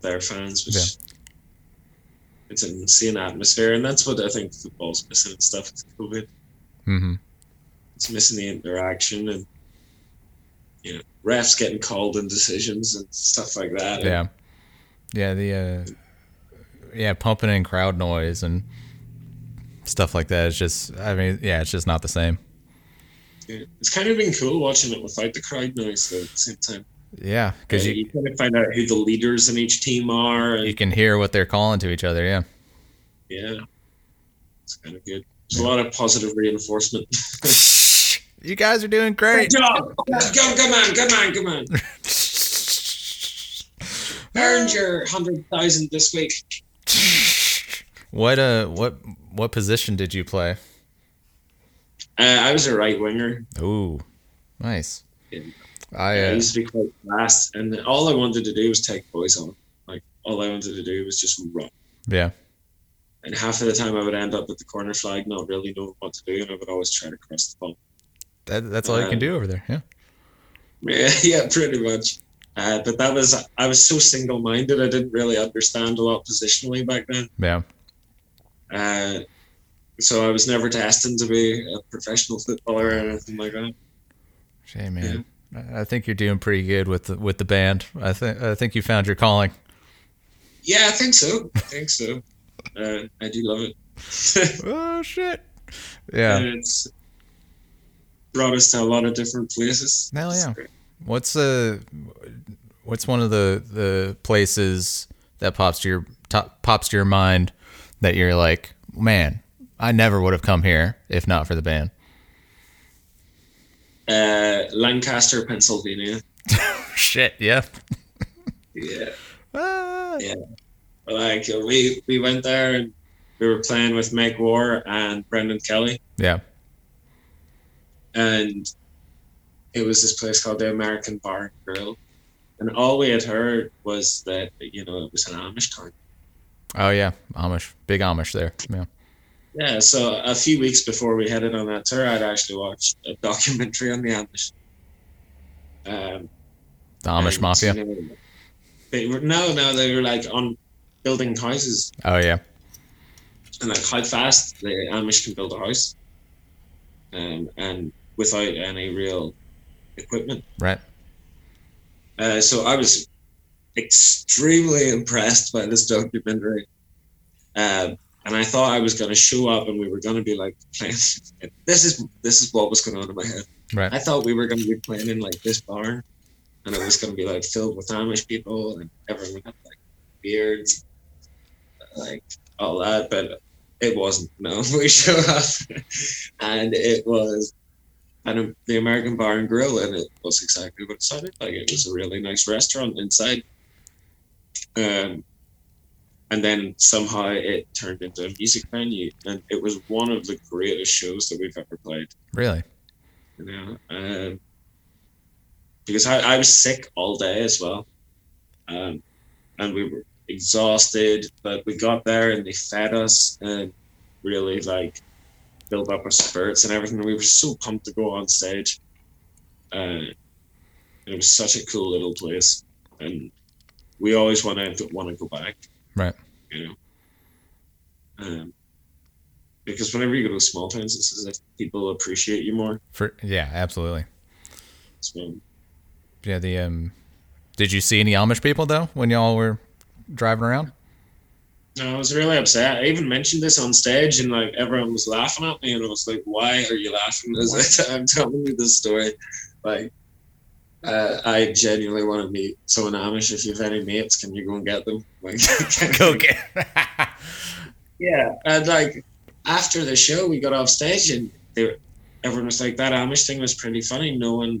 S2: Their fans, which it's an insane atmosphere, and that's what I think football's missing and stuff with COVID.
S1: Mm-hmm.
S2: It's missing the interaction and you know refs getting called in decisions and stuff like that.
S1: Yeah. Yeah. The uh, yeah pumping in crowd noise and stuff like that. It's just, I mean, yeah, it's just not the same.
S2: Yeah. It's kind of been cool watching it without the crowd noise though, at the same time.
S1: Yeah, because you
S2: you kind of find out who the leaders in each team are. And,
S1: you can hear what they're calling to each other. Yeah.
S2: yeah, it's kind of good. There's a lot of positive reinforcement.
S1: You guys are doing great.
S2: Good job. Go, come on, come on, come on. Earned your hundred thousand this week.
S1: What uh, what what position did you play?
S2: Uh, I was a right winger.
S1: Ooh, nice.
S2: Yeah.
S1: I
S2: I
S1: uh,
S2: used to be quite fast, and all I wanted to do was take boys on. Like all I wanted to do was just run.
S1: yeah,
S2: And half of the time, I would end up at the corner flag, not really knowing what to do, and I would always try to cross the ball.
S1: that, that's all you can
S2: Uh,
S1: do over there. Yeah.
S2: Yeah, yeah, pretty much. Uh, but that was I was so single minded. I didn't really understand a lot positionally back then.
S1: Yeah.
S2: Uh, so I was never destined to be a professional footballer or anything like that.
S1: Hey man, I think you're doing pretty good with the, with the band. I think I think you found your calling.
S2: Yeah, I think so. I think so. Uh, I do love it.
S1: oh shit.
S2: And
S1: Yeah.
S2: it's brought us to a lot of different places.
S1: Hell yeah. What's uh what's one of the the places that pops to your top, pops to your mind that you're like, man, I never would have come here if not for the band.
S2: Uh, Lancaster, Pennsylvania.
S1: Shit. Yeah.
S2: Yeah.
S1: Ah.
S2: Yeah. Like we we went there and we were playing with Make War and Brendan Kelly,
S1: Yeah.
S2: and it was this place called the American Bar and Grill, and all we had heard was that you know it was an Amish town.
S1: Oh yeah. Amish. Big Amish there. Yeah.
S2: Yeah, so a few weeks before we headed on that tour, I'd actually watched a documentary on the Amish. Um,
S1: The Amish
S2: and,
S1: Mafia.
S2: you know, they were no, no, they were like on building houses
S1: Oh yeah.
S2: and like how fast the Amish can build a house, um, and without any real equipment.
S1: Right.
S2: Uh, so I was extremely impressed by this documentary, um, and I thought I was going to show up and we were going to be like playing. This is this is what was going on in my head.
S1: Right.
S2: I thought we were going to be playing in like this barn, and it was going to be like filled with Amish people, and everyone have like beards, like all that. But it wasn't. No, we showed up, and it was, and the American Bar and Grill, and it was exactly what it sounded like. It was a really nice restaurant inside. Um, and then somehow it turned into a music venue, and it was one of the greatest shows that we've ever played
S1: Really.
S2: you know, um, because I, I was sick all day as well, um, and we were exhausted. But we got there and they fed us and really like built up our spirits and everything. We were so pumped to go on stage. Uh, it was such a cool little place, and we always want to want to go back.
S1: Right.
S2: You know. Um, because whenever you go to small towns, it's as if people appreciate you more.
S1: For yeah, absolutely.
S2: So
S1: Yeah. The um. Did you see any Amish people though when y'all were driving around?
S2: No, I was really upset. I even mentioned this on stage, and like everyone was laughing at me, and I was like, "Why are you laughing?" As I'm telling you this story, like, uh, I genuinely want to meet someone Amish. If you have any mates, can you go and get them? Like,
S1: Go get.
S2: yeah, and like after the show, we got off stage, and they, were- everyone was like, "That Amish thing was pretty funny." No one,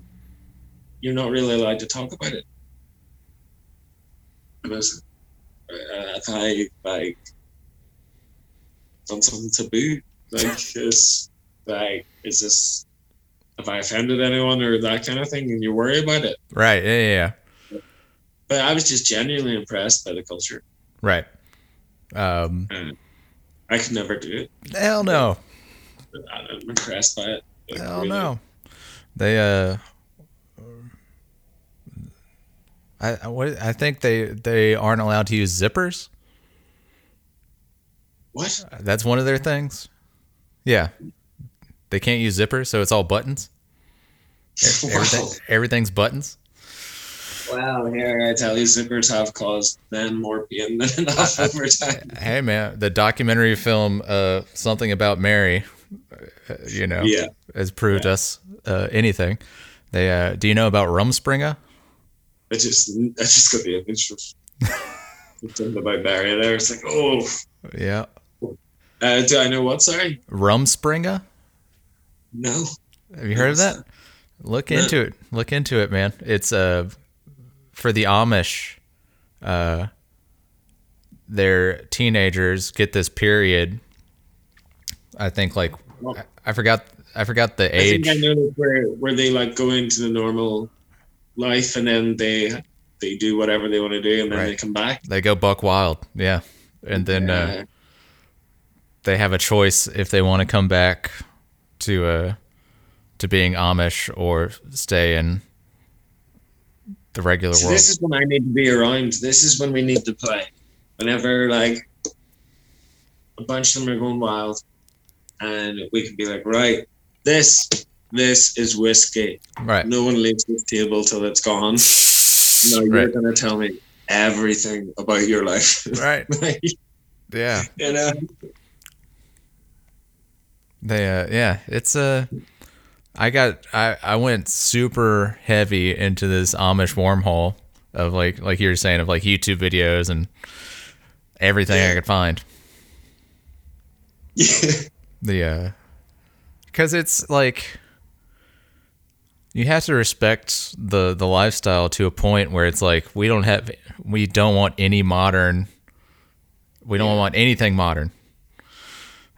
S2: you're not really allowed to talk about it. And I was, uh, I like done something taboo. Like, is like, is this? Have I offended anyone or that kind of thing? And you worry about it.
S1: right. Yeah. Yeah. yeah.
S2: But I was just genuinely impressed by the culture.
S1: Right. Um.
S2: I could never do it.
S1: Hell no.
S2: I'm impressed by it. Like,
S1: Hell
S2: really.
S1: no. They uh. I I- what I think they they aren't allowed to use zippers.
S2: What?
S1: That's one of their things. Yeah. They can't use zippers, so it's all buttons. Everything
S2: Wow.
S1: everything's buttons.
S2: Wow, here I tell you, zippers have caused men more pain than enough over time.
S1: Hey man, the documentary film uh, "Something About Mary," uh, you know,
S2: Yeah.
S1: has proved us uh, anything. They uh, do you know about Rumspringa?
S2: I just, I just got the image of something about Barry there. It's like, oh,
S1: Yeah,
S2: uh, do I know what? Sorry,
S1: Rumspringa.
S2: No.
S1: Have you heard of that? Look
S2: No.
S1: into it. Look into it, man. It's uh for the Amish. Uh, their teenagers get this period. I think like I- I forgot. I forgot the
S2: I
S1: age.
S2: think I know where where they like go into the normal life and then they they do whatever they want to do and then
S1: Right.
S2: they come back.
S1: They go buck wild. Yeah, and then uh, they have a choice if they want to come back to uh to being Amish or stay in the regular
S2: So
S1: world.
S2: this is when I need to be around. This is when we need to play. Whenever like a bunch of them are going wild, and we can be like, right, this this is whiskey.
S1: right.
S2: No one leaves this table till it's gone. No, you're
S1: Right.
S2: gonna tell me everything about your life.
S1: Right.
S2: Like,
S1: Yeah.
S2: you know.
S1: They uh yeah, it's uh I got I I went super heavy into this Amish wormhole of like like you were saying of like YouTube videos and everything I could find. Yeah. The uh cuz it's like you have to respect the the lifestyle to a point where it's like we don't have we don't want any modern we don't want anything modern.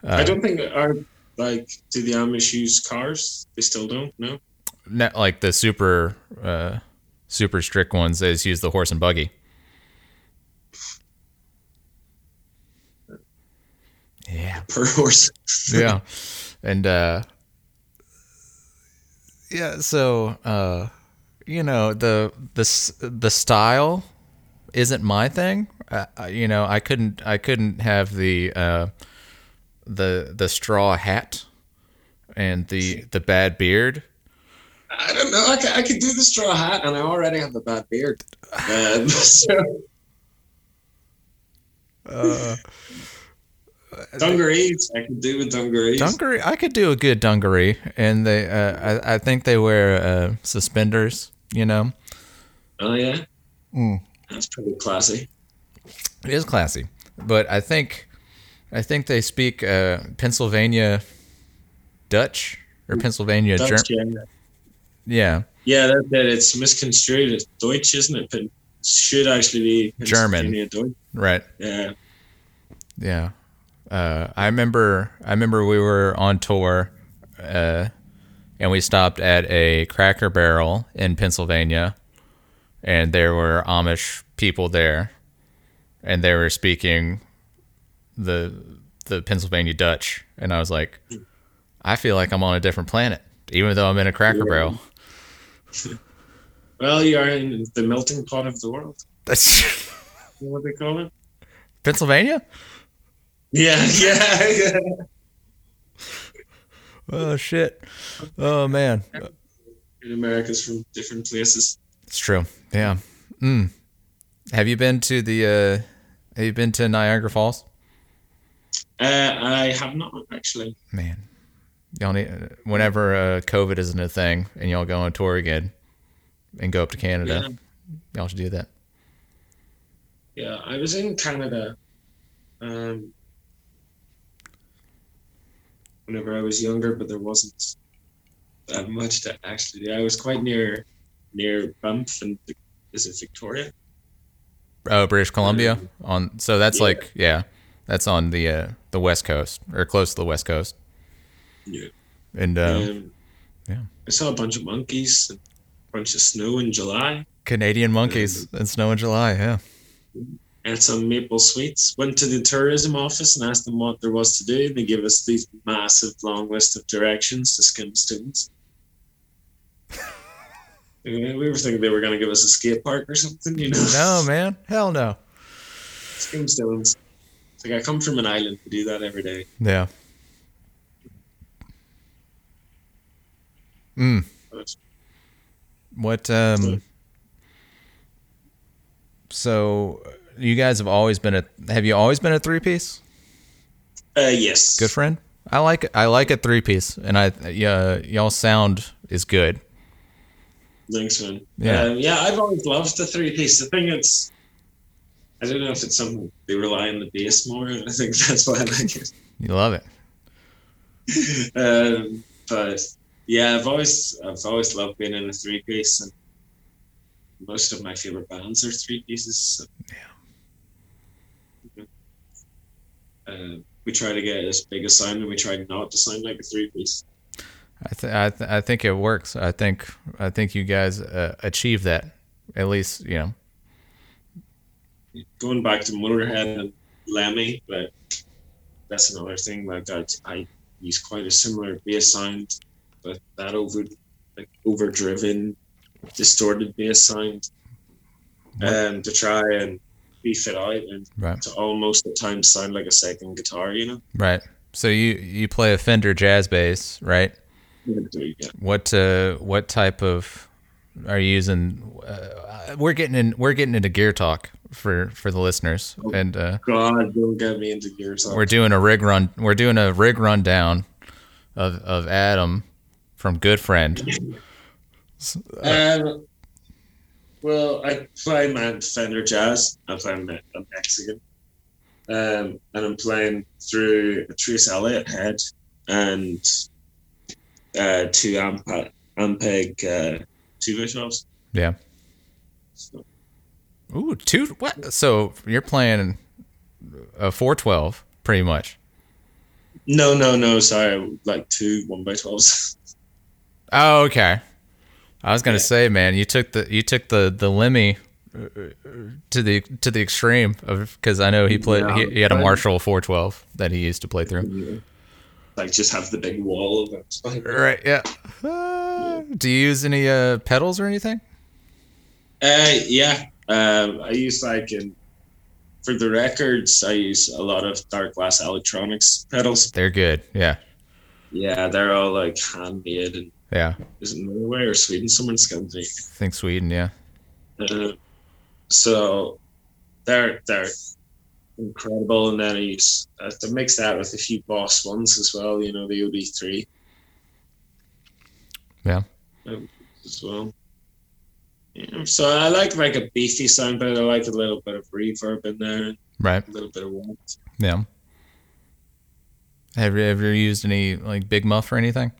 S2: I don't think our like do the Amish use cars? They still don't. No.
S1: not like the super uh super strict ones is use the horse and buggy yeah
S2: Per horse.
S1: yeah and uh yeah so uh you know the the the style isn't my thing uh, you know i couldn't i couldn't have the uh the the straw hat and the the bad beard
S2: I don't know. I could, I could do the straw hat, and I already have the bad beard. Um, so
S1: uh
S2: dungarees, I could do with dungarees.
S1: Dungaree, I could do a good dungaree, and they, uh, I, I think they wear uh, suspenders. You know,
S2: oh yeah,
S1: Mm.
S2: that's pretty classy.
S1: it is classy, but I think, I think they speak uh, Pennsylvania Dutch or Pennsylvania
S2: That's,
S1: German.
S2: yeah,
S1: Yeah,
S2: that, that it's misconstrued. It's Deutsch, isn't it? But it should actually be
S1: German.
S2: Deutsch.
S1: right.
S2: Yeah,
S1: Yeah, uh, I remember. I remember we were on tour, uh, and we stopped at a Cracker Barrel in Pennsylvania, and there were Amish people there, and they were speaking the the Pennsylvania Dutch, and I was like, I feel like I'm on a different planet, even though I'm in a Cracker
S2: Yeah.
S1: Barrel.
S2: well, you are in the melting pot of the world.
S1: That's
S2: You know what they call it?
S1: Pennsylvania.
S2: Yeah, yeah, yeah.
S1: Oh shit! Oh man,
S2: In America's from different places.
S1: It's true. Yeah. Mm. Have you been to the? uh Have you been to Niagara Falls?
S2: Uh, I have not actually.
S1: Man, y'all need whenever uh, COVID isn't a thing and y'all go on tour again and go up to Canada,
S2: Yeah.
S1: y'all should do that.
S2: Yeah, I was in Canada um, whenever I was younger, but there wasn't that much to actually do. I was quite near near Banff and is it Victoria?
S1: Oh, British Columbia on. So that's
S2: Yeah.
S1: like yeah, that's on the uh, the west coast or close to the west coast.
S2: Yeah.
S1: And
S2: Um,
S1: yeah.
S2: I saw a bunch of monkeys, and a bunch of snow in July,
S1: Canadian monkeys and snow in July. Yeah.
S2: and some maple sweets. Went to the tourism office and asked them what there was to do. They gave us these massive long list of directions to skim. And we were thinking they were going to give us a skate park or something, you know?
S1: No man, hell no.
S2: Skim. It's like I come from an island to do that every day.
S1: Yeah. Mm. What um so you guys have always been a have you always been a three piece?
S2: Uh, yes.
S1: Good friend. I like it. I like a three piece, and I yeah, y'all sound is good.
S2: Thanks, man.
S1: Yeah.
S2: Um, yeah, I've always loved the three piece. The thing it's, I don't know if it's something they rely on the bass more. I think that's why I like it.
S1: You love it.
S2: Um, but yeah, I've always I've always loved being in a three piece, and most of my favorite bands are three pieces. So. Yeah. Uh, we try to get as big a sound, and we try not to sound like a three piece.
S1: I th- I, th- I think it works. I think I think you guys uh, achieve that. At least you know.
S2: Going back to Motorhead and Lemmy, but that's another thing. Like I, I use quite a similar bass sound, but that over like overdriven, distorted bass sound, um, to try and beef it out and
S1: Right.
S2: to almost at times sound like a second guitar. You know.
S1: Right. So you you play a Fender jazz bass, right?
S2: Yeah.
S1: What uh what type of are you using? Uh, we're getting in we're getting into gear talk for for the listeners, and uh,
S2: God, don't get me into gears.
S1: we're doing a rig run. We're doing a rig rundown of of Adam from Good Friend.
S2: Um, well, I play my Fender Jazz. I play me- a Mexican. Um, and I'm playing through a Trace Elliot head and uh, two Ampeg, Ampeg uh, two Bishops.
S1: Yeah.
S2: So,
S1: Ooh, two. What? So you're playing a four twelve, pretty much.
S2: no, no, no. Sorry, like two one by twelves.
S1: Oh, okay. I was gonna
S2: Yeah.
S1: say, man, you took the you took the the Lemmy to the to the extreme of because I know he played
S2: Yeah,
S1: he, he had a Marshall 412 that he used to play through.
S2: like just have the big wall of it.
S1: Right. Yeah. Uh, do you use any uh, pedals or anything?
S2: Uh, yeah. Um, I use like in for the records. I use a lot of Darkglass Electronics pedals.
S1: They're good. Yeah.
S2: Yeah, they're all like handmade and
S1: Yeah.
S2: is it Norway or Sweden? In Scandinavia.
S1: I think Sweden. Yeah.
S2: Uh, so they're they're incredible, and then I use uh, to mix that with a few Boss ones as well. You know the OD three.
S1: Yeah.
S2: Um, as well. So I like like a beefy sound, but I like a little bit of reverb in there,
S1: Right.
S2: a little bit of warmth.
S1: Yeah. Have you ever used any like Big Muff or anything?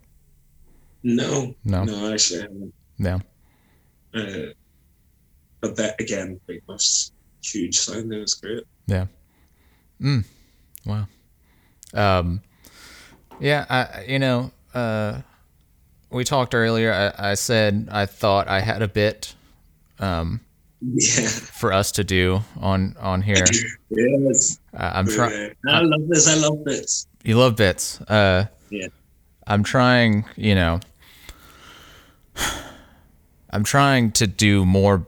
S2: No,
S1: No.
S2: no, actually, I haven't.
S1: Yeah.
S2: Uh, but that again, Big Muff's huge sound. It was great. Yeah. Mm.
S1: Wow. Um, yeah, I you know, uh, we talked earlier. I, I said I thought I had a bit um,
S2: Yeah.
S1: for us to do on on here.
S2: yes.
S1: Uh, I'm trying.
S2: I love this. I love bits.
S1: You love bits. Uh,
S2: Yeah.
S1: I'm trying. You know, I'm trying to do more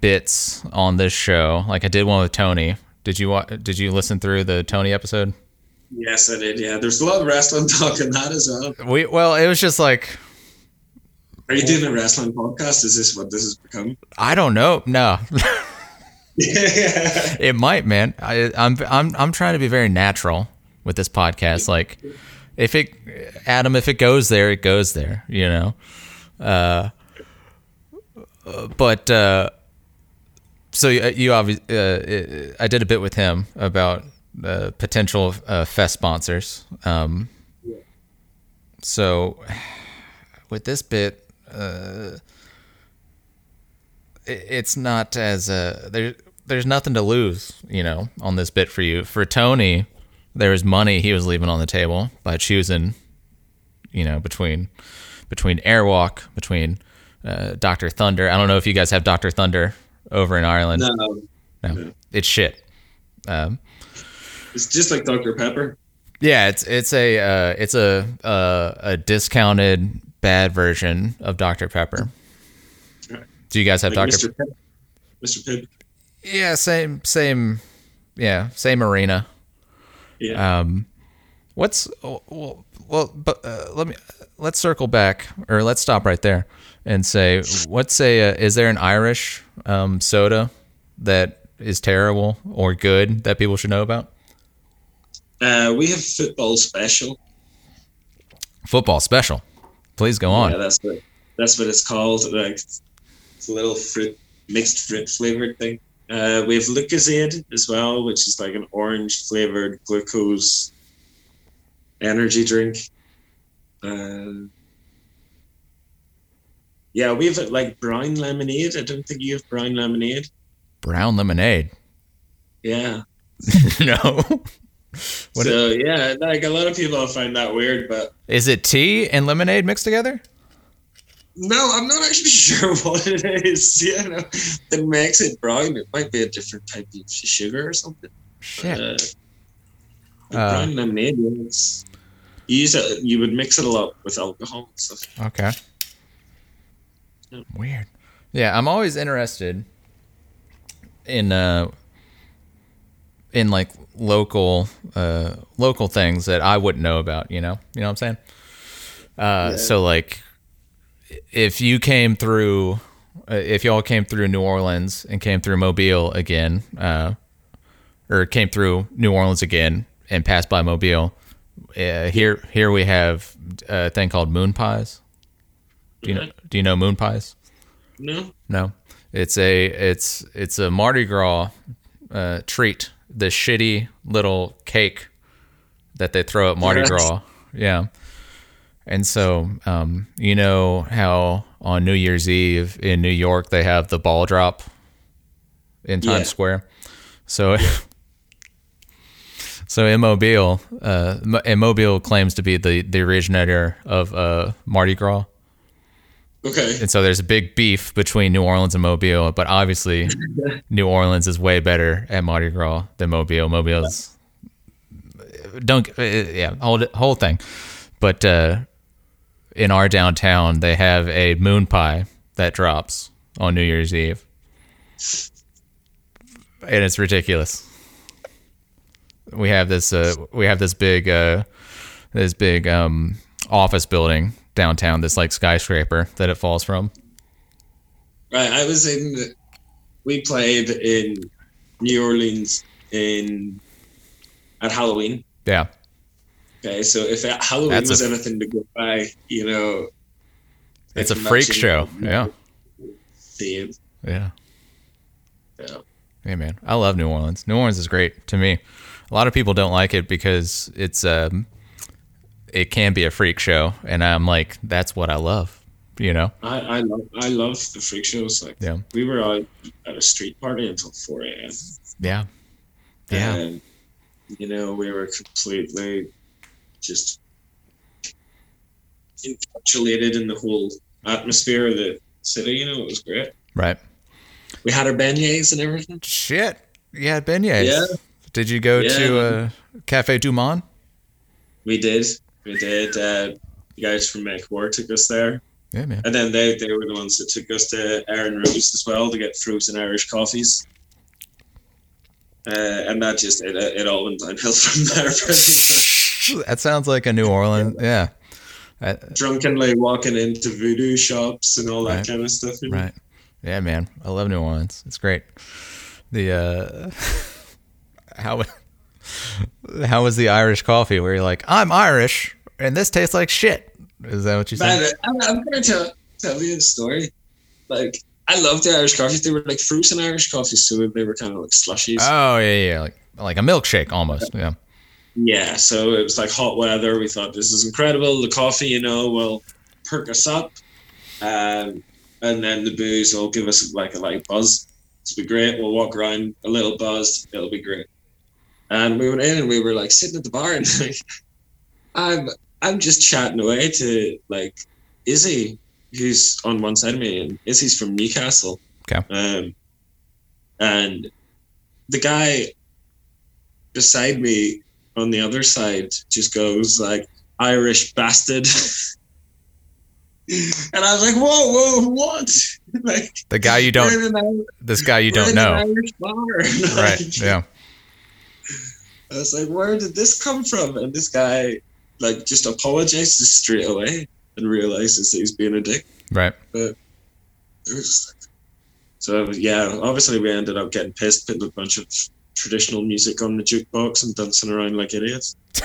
S1: bits on this show. Like I did one with Tony. Did you wa- Did you listen through the Tony episode?
S2: Yes, I did. Yeah, there's a lot of wrestling talk in that as well.
S1: We well, it was just like
S2: Are you doing a wrestling podcast? Is this what this has become?
S1: I don't know. No,
S2: yeah.
S1: it might, man. I, I'm I'm I'm trying to be very natural with this podcast. Like, if it, Adam, if it goes there, it goes there. You know. Uh, uh, but uh, so you, you obviously, uh, I did a bit with him about uh, potential uh, fest sponsors. Um, so with this bit, uh, it's not as uh, there. There's nothing to lose, you know, on this bit for you. For Tony, there was money he was leaving on the table by choosing, you know, between between Airwalk, between uh, Doctor Thunder. I don't know if you guys have Doctor Thunder over in Ireland.
S2: No,
S1: No, it's shit. Um,
S2: it's just like Dr Pepper.
S1: yeah, it's it's a uh, it's a uh, a discounted bad version of Dr Pepper. Do you guys have
S2: Like
S1: Dr.
S2: Mr. Pibb. Mr. Pibb.
S1: Yeah, same same yeah, same arena.
S2: Yeah.
S1: Um what's well, well but uh, let me let's circle back or let's stop right there and say what's a uh, is there an Irish um soda that is terrible or good that people should know about?
S2: Uh, we have football special.
S1: Football special. Please go on.
S2: Yeah, that's what that's what it's called. Like it's a little fruit mixed fruit flavored thing. Uh, we have Lucozade as well, which is like an orange flavored glucose energy drink. Uh, yeah, we have like brown lemonade. I don't think you have brown lemonade.
S1: Brown lemonade.
S2: Yeah.
S1: no. What
S2: so yeah, like a lot of people find that weird, but
S1: Is it tea and lemonade mixed together?
S2: no, I'm not actually sure what it is. You know, that makes it brown. It might be a different type of sugar or something.
S1: Shit.
S2: Uh,
S1: Uh,
S2: brown lemonade. yeah, You use it. You would mix it a lot with alcohol and stuff.
S1: Okay.
S2: Yeah.
S1: Weird. Yeah, I'm always interested in uh in like local uh local things that I wouldn't know about, you know? You know what I'm saying? Uh so like if you came through uh, if y'all came through New Orleans and came through Mobile again, uh or came through New Orleans again and passed by Mobile, uh, here here we have a thing called moon pies. Do you know? Do you know moon pies?
S2: No.
S1: No, it's a it's it's a Mardi Gras uh, treat. The shitty little cake that they throw at Mardi
S2: Yes.
S1: Gras. Yeah, and so um, you know how on New Year's Eve in New York they have the ball drop in Times
S2: Yeah.
S1: Square. So. So Immobile, uh, Mo- and Mobile claims to be the, the originator of uh, Mardi Gras.
S2: Okay.
S1: And so there's a big beef between New Orleans and Mobile, but obviously New Orleans is way better at Mardi Gras than Mobile. Mobile's don't uh, yeah whole whole thing, but uh, in our downtown they have a moon pie that drops on New Year's Eve, and it's ridiculous. We have this uh, we have this big uh, this big um, office building downtown, this like skyscraper that it falls from.
S2: Right. I was in. We played in New Orleans in at Halloween.
S1: Yeah,
S2: Okay, so if Halloween
S1: That's
S2: was
S1: f-
S2: anything to go by, you know,
S1: it's a freak show. Yeah,
S2: theme.
S1: yeah,
S2: Yeah.
S1: hey man, I love New Orleans. New Orleans is great to me. A lot of people don't like it because it's um, it can be a freak show, and I'm like, that's what I love. You know?
S2: I, I love I love the freak shows. Like
S1: Yeah.
S2: we were out at a street party until four a.m.
S1: Yeah, yeah,
S2: And, you know, we were completely just encapsulated in the whole atmosphere of the city. You know, it was great.
S1: right.
S2: We had our beignets and everything.
S1: Shit, Yeah, had beignets.
S2: Yeah.
S1: Did you go
S2: Yeah.
S1: to uh, Cafe Du Monde?
S2: We did. We did. Uh, the guys from Make War took us there.
S1: Yeah, man.
S2: And then they, they were the ones that took us to Erin Rose as well to get fruits and Irish coffees. Uh, and that just, it, it all went downhill from there.
S1: That sounds like a New Orleans. Yeah. Uh,
S2: Drunkenly walking into voodoo shops and all that
S1: Right.
S2: kind of stuff. you know?
S1: Right. Yeah, man. I love New Orleans. It's great. The uh how how was the Irish coffee where you're like, I'm Irish and this tastes like shit. Is that what you said?
S2: I'm, I'm going to tell, tell you a story. Like, I loved the Irish coffees. They were like frozen Irish coffees, so they were kind of like slushies.
S1: Oh yeah, yeah, like like a milkshake almost. Yeah.
S2: Yeah, so it was like hot weather. We thought this is incredible. The coffee, you know, will perk us up, um, and then the booze will give us like a light buzz. It'll be great. We'll walk around a little buzzed. It'll be great. And we went in and we were like sitting at the bar and like, I'm I'm just chatting away to like Izzy, who's on one side of me, and Izzy's from Newcastle.
S1: Okay.
S2: Um, and the guy beside me on the other side just goes like Irish bastard. and I was like, whoa, whoa, what? like
S1: The guy you don't this guy you don't know. Right.
S2: Like,
S1: Yeah.
S2: I was like, where did this come from? And this guy like just apologizes straight away and realizes that he's being a dick.
S1: Right.
S2: But it was just like, So yeah, obviously we ended up getting pissed, putting a bunch of traditional music on the jukebox and dancing around like idiots.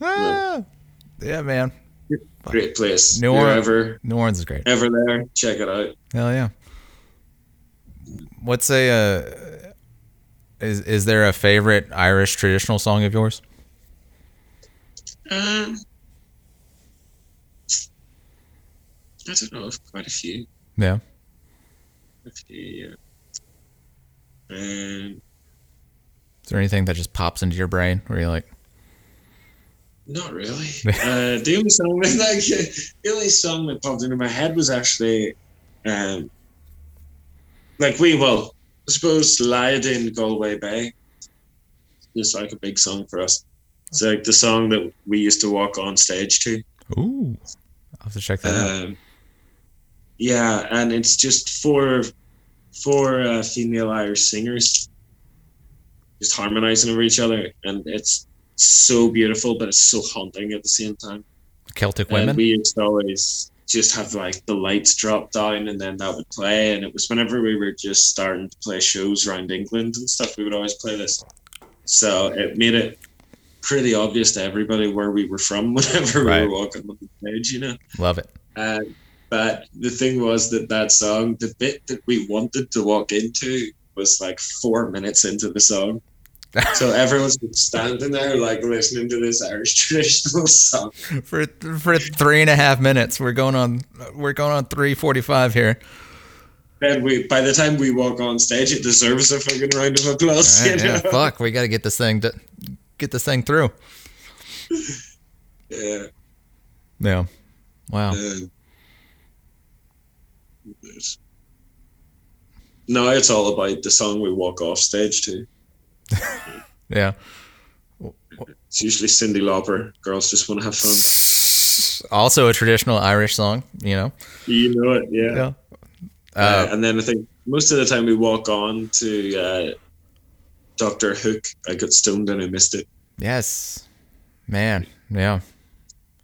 S1: Ah, yeah, man.
S2: Great place.
S1: New Orleans-
S2: ever
S1: New Orleans is great.
S2: ever there, check it out.
S1: Hell yeah. What's a uh, is is there a favorite Irish traditional song of yours?
S2: Um, I don't know, I've quite a few.
S1: Yeah.
S2: A few, yeah. Um,
S1: Is there anything that just pops into your brain where you're like,
S2: Not really. uh, the only song that like, the only song that popped into my head was actually, um, like we well, I suppose Lied in Galway Bay. It's like a big song for us. It's like the song that we used to walk on stage to.
S1: ooh, I'll have to check that out.
S2: Um, yeah, and it's just four four uh, female Irish singers just harmonizing over each other, and it's so beautiful, but it's so haunting at the same time.
S1: Celtic
S2: And
S1: women.
S2: we used to always just have like the lights drop down, and then that would play. And it was whenever we were just starting to play shows around England and stuff, we would always play this. So it made it pretty obvious to everybody where we were from whenever
S1: Right.
S2: we were walking on the stage, you know.
S1: Love it.
S2: Uh, but the thing was that that song, the bit that we wanted to walk into, was like four minutes into the song. So everyone's just standing there, like listening to this Irish traditional song.
S1: for for three and a half minutes. We're going on we're going on three forty five here.
S2: And we, by the time we walk on stage, it deserves a fucking round of applause.
S1: Yeah,
S2: you know?
S1: yeah, fuck, we got to get this thing to, get this thing through.
S2: Yeah.
S1: Yeah. Wow.
S2: It's- no, it's all about the song we walk off stage to.
S1: Yeah.
S2: It's usually Cyndi Lauper. Girls just want to have fun.
S1: Also a traditional Irish song, you know.
S2: You know it, yeah.
S1: Yeah.
S2: Uh,
S1: Uh,
S2: and then I think most of the time we walk on to uh, Doctor Hook. I got stoned and I missed it.
S1: yes. Man. Yeah.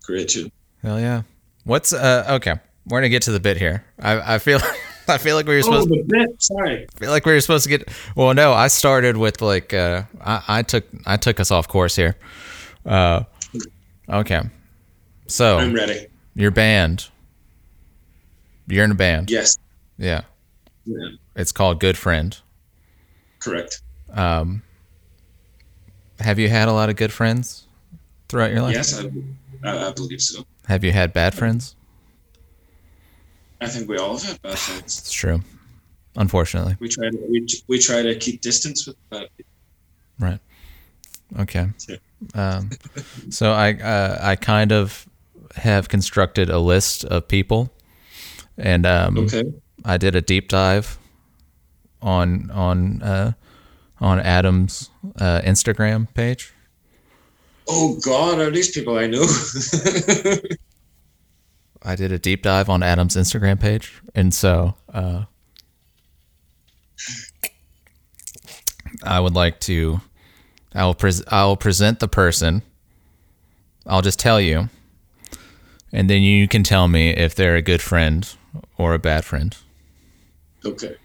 S2: Great tune.
S1: Hell yeah. What's uh okay. We're gonna get to the bit here. I I feel I feel like we were
S2: Oh,
S1: supposed
S2: the bit. Sorry.
S1: feel like we were supposed to get well no i started with like uh i, I took i took us off course here uh okay so
S2: I'm ready.
S1: your band you're in a band
S2: Yes.
S1: yeah
S2: Yeah,
S1: it's called good friend
S2: correct.
S1: um have you had a lot of good friends throughout your life
S2: Yes, I, I, I believe so.
S1: have you had bad friends
S2: I think we all have had bad friends.
S1: it's true unfortunately
S2: We try to we, we try to keep distance with bad people.
S1: right okay um so i uh, i kind of have constructed a list of people and um
S2: Okay.
S1: I did a deep dive on on uh, on Adam's uh, Instagram page.
S2: Oh God, are these people I know?
S1: I did a deep dive on Adam's Instagram page, and so uh, I would like to. I will pres- I will present the person. I'll just tell you, and then you can tell me if they're a good friend or a bad friend.
S2: okay.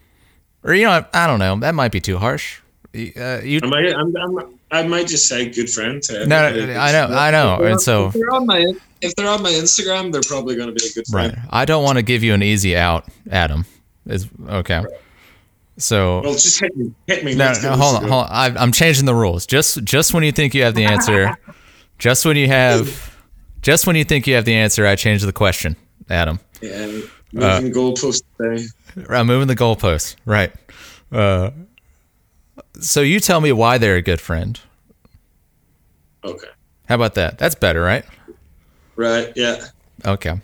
S1: Or you know, I don't know. That might be too harsh. Uh, you
S2: I might, I'm, I'm, I might just say good friend. To
S1: No, no,
S2: everybody.
S1: I know, I know,
S2: If
S1: and so-
S2: if they're on my if they're on my Instagram, they're probably going to be a good friend. Right.
S1: I don't want to give you an easy out, Adam. Is okay. So
S2: Well, just hit me. Hit me.
S1: no,
S2: Let's
S1: no, hold on, hold on. I, I'm changing the rules. Just just when you think you have the answer, just when you have, just when you think you have the answer, I change the question, Adam.
S2: Yeah,
S1: Uh,
S2: moving goalpost today.
S1: I'm moving the goalpost. Right. Uh, so you tell me why they're a good friend.
S2: Okay.
S1: How about that? That's better, right?
S2: Right. Yeah.
S1: Okay.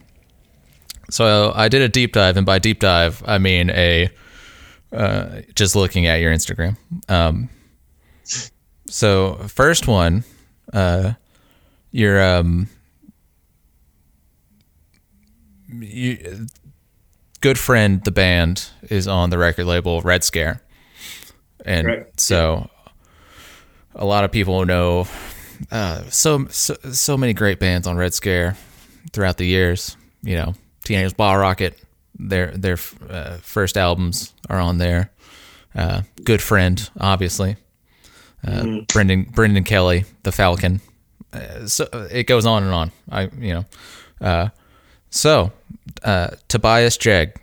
S1: So I did a deep dive, and by deep dive, I mean a uh, just looking at your Instagram. Um, so first one, uh, your um, you, good friend, the band is on the record label Red Scare, and so a lot of people know uh, so, so so many great bands on Red Scare throughout the years. You know, Teenage Bottlerocket, their their uh, first albums are on there. Uh, Good friend, obviously. Uh, Brendan Brendan Kelly, the Falcon. Uh, so it goes on and on. I you know. Uh, so uh, Tobias Jeg,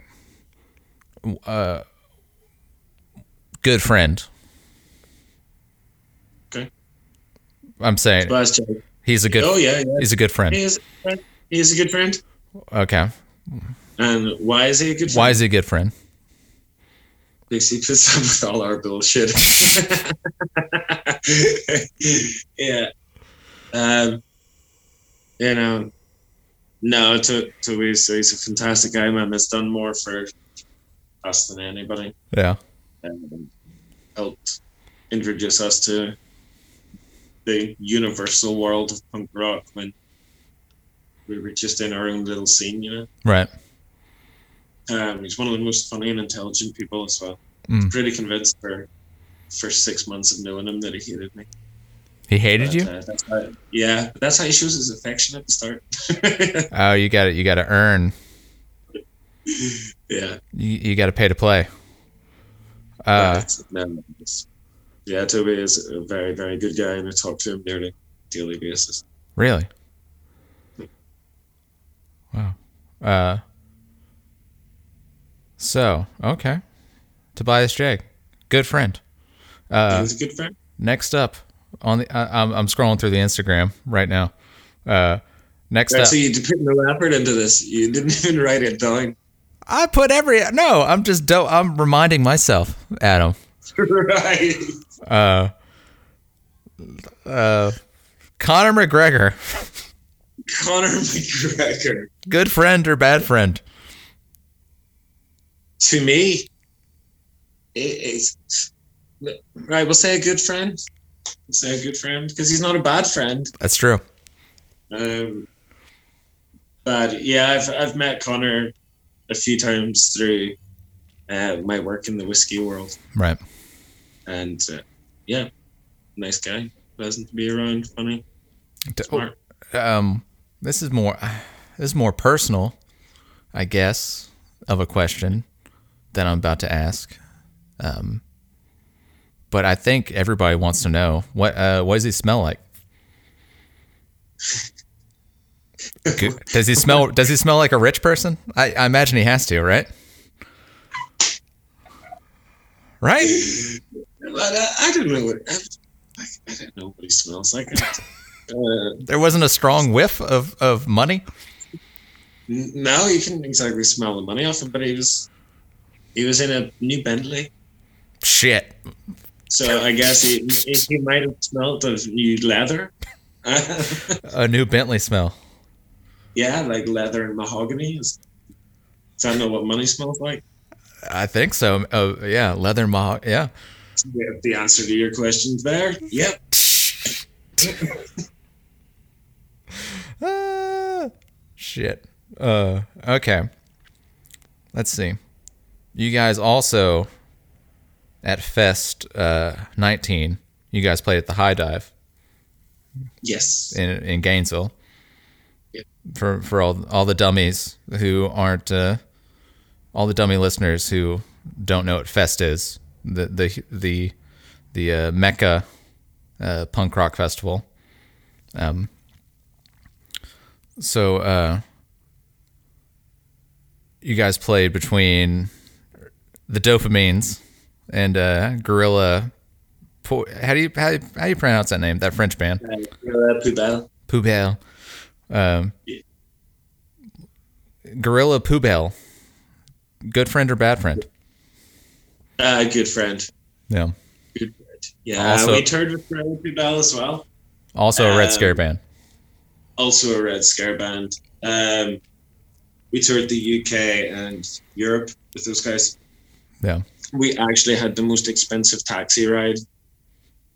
S1: uh, good friend.
S2: Okay.
S1: I'm saying he's a good.
S2: Oh yeah, yeah.
S1: He's a good friend.
S2: He is. a friend. He is a good friend.
S1: Okay.
S2: And why is he a good friend?
S1: Why is he a good friend?
S2: Because he puts up with all our bullshit. yeah. Um, you know, no, to to he's, he's a fantastic guy, man. Has done more for us than anybody.
S1: Yeah.
S2: Um, helped introduce us to the universal world of punk rock when we were just in our own little scene, you know.
S1: Right.
S2: Um, he's one of the most funny and intelligent people as well.
S1: Mm.
S2: Pretty convinced for first six months of knowing him that he hated me.
S1: He hated
S2: But,
S1: you.
S2: uh, that's how, yeah, but that's how he shows his affection at the start.
S1: Oh, you got to You got to earn.
S2: yeah.
S1: You, you got to pay to play. Uh,
S2: no, yeah, Toby is a very, very good guy, and I talk to him nearly daily basis.
S1: really. Wow. Uh. So okay, Tobias Jag, good friend. Uh,
S2: He's a good friend.
S1: next up on the, I, I'm I'm scrolling through the Instagram right now. Uh, next
S2: Right,
S1: up,
S2: so you put no effort into this. You didn't even write it down.
S1: I put every no. I'm just do I'm reminding myself, Adam.
S2: right.
S1: Uh, uh, Conor McGregor,
S2: Conor McGregor.
S1: good friend or bad friend?
S2: To me, it, it's right. We'll say a good friend. We'll say a good friend because he's not a bad friend.
S1: That's true.
S2: Um, but yeah, I've I've met Conor a few times through uh, my work in the whiskey world,
S1: Right.
S2: and uh, yeah, nice guy, pleasant to be around, funny,
S1: D-
S2: smart.
S1: um this is more this is more personal i guess of a question that i'm about to ask um but i think everybody wants to know what uh what does he smell like. does he smell does he smell like a rich person? I, I imagine he has to right? Right?
S2: But uh, I don't know what I, I don't know what he smells like. Uh,
S1: there wasn't a strong whiff of of money?
S2: No, you couldn't exactly smell the money off him, but he was he was in a new Bentley,
S1: shit.
S2: So I guess he he, he might have smelled of new leather.
S1: a new bentley smell
S2: yeah, like leather and mahogany. Is, does that know what money smells like?
S1: i think so oh yeah leather mo yeah
S2: Yeah, the answer to your questions there. Yep.
S1: Ah, shit. Uh, okay. Let's see. You guys also at Fest uh, 19. You guys played at the High Dive
S2: Yes.
S1: in in Gainesville. For for all all the dummies who aren't uh, all the dummy listeners who don't know what Fest is the the the the uh, Mecca uh, punk rock festival. Um. So uh, you guys played between the Dopamines and uh, Gorilla. Po- How do you how, do you- how do you pronounce that name? That French band.
S2: Gorilla Poubelle.
S1: Poubelle. Um. Gorilla Poubelle. Good friend or bad friend?
S2: Uh, good friend.
S1: Yeah.
S2: Good friend. Yeah.
S1: Also-
S2: we toured with Gorilla Poubelle as well.
S1: Also a Red
S2: Um,
S1: Scare band.
S2: Also a Red Scare band. Um, we toured the UK and Europe with those guys.
S1: Yeah.
S2: We actually had the most expensive taxi ride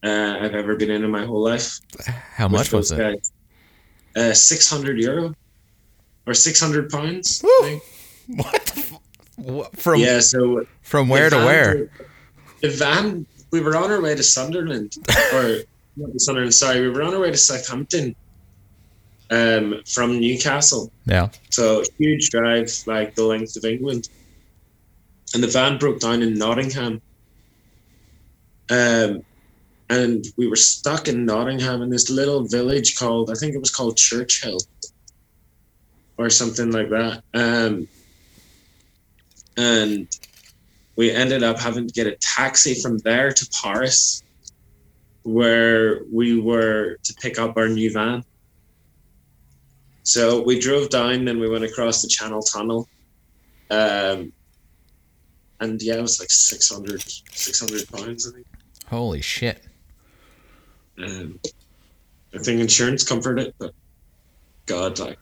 S2: uh, I've ever been in in my whole life.
S1: How much was it?
S2: guys. Uh, 600 euro or 600 pounds. I
S1: Woo!
S2: think.
S1: What? the f- From
S2: yeah, so
S1: from where to where?
S2: to- The van, we were on our way to Sunderland, or not to Sunderland, sorry, we were on our way to Southampton. um, from Newcastle.
S1: Yeah.
S2: So huge drive, like the length of England. And the van broke down in Nottingham. Um, and we were stuck in Nottingham in this little village called, I think it was called Churchill or something like that. Um, and we ended up having to get a taxi from there to Paris, where we were to pick up our new van. So we drove down, then we went across the Channel Tunnel. Um, and yeah, it was like 600, 600 pounds, I think.
S1: Holy shit.
S2: Um, I think insurance covered it, but God, like.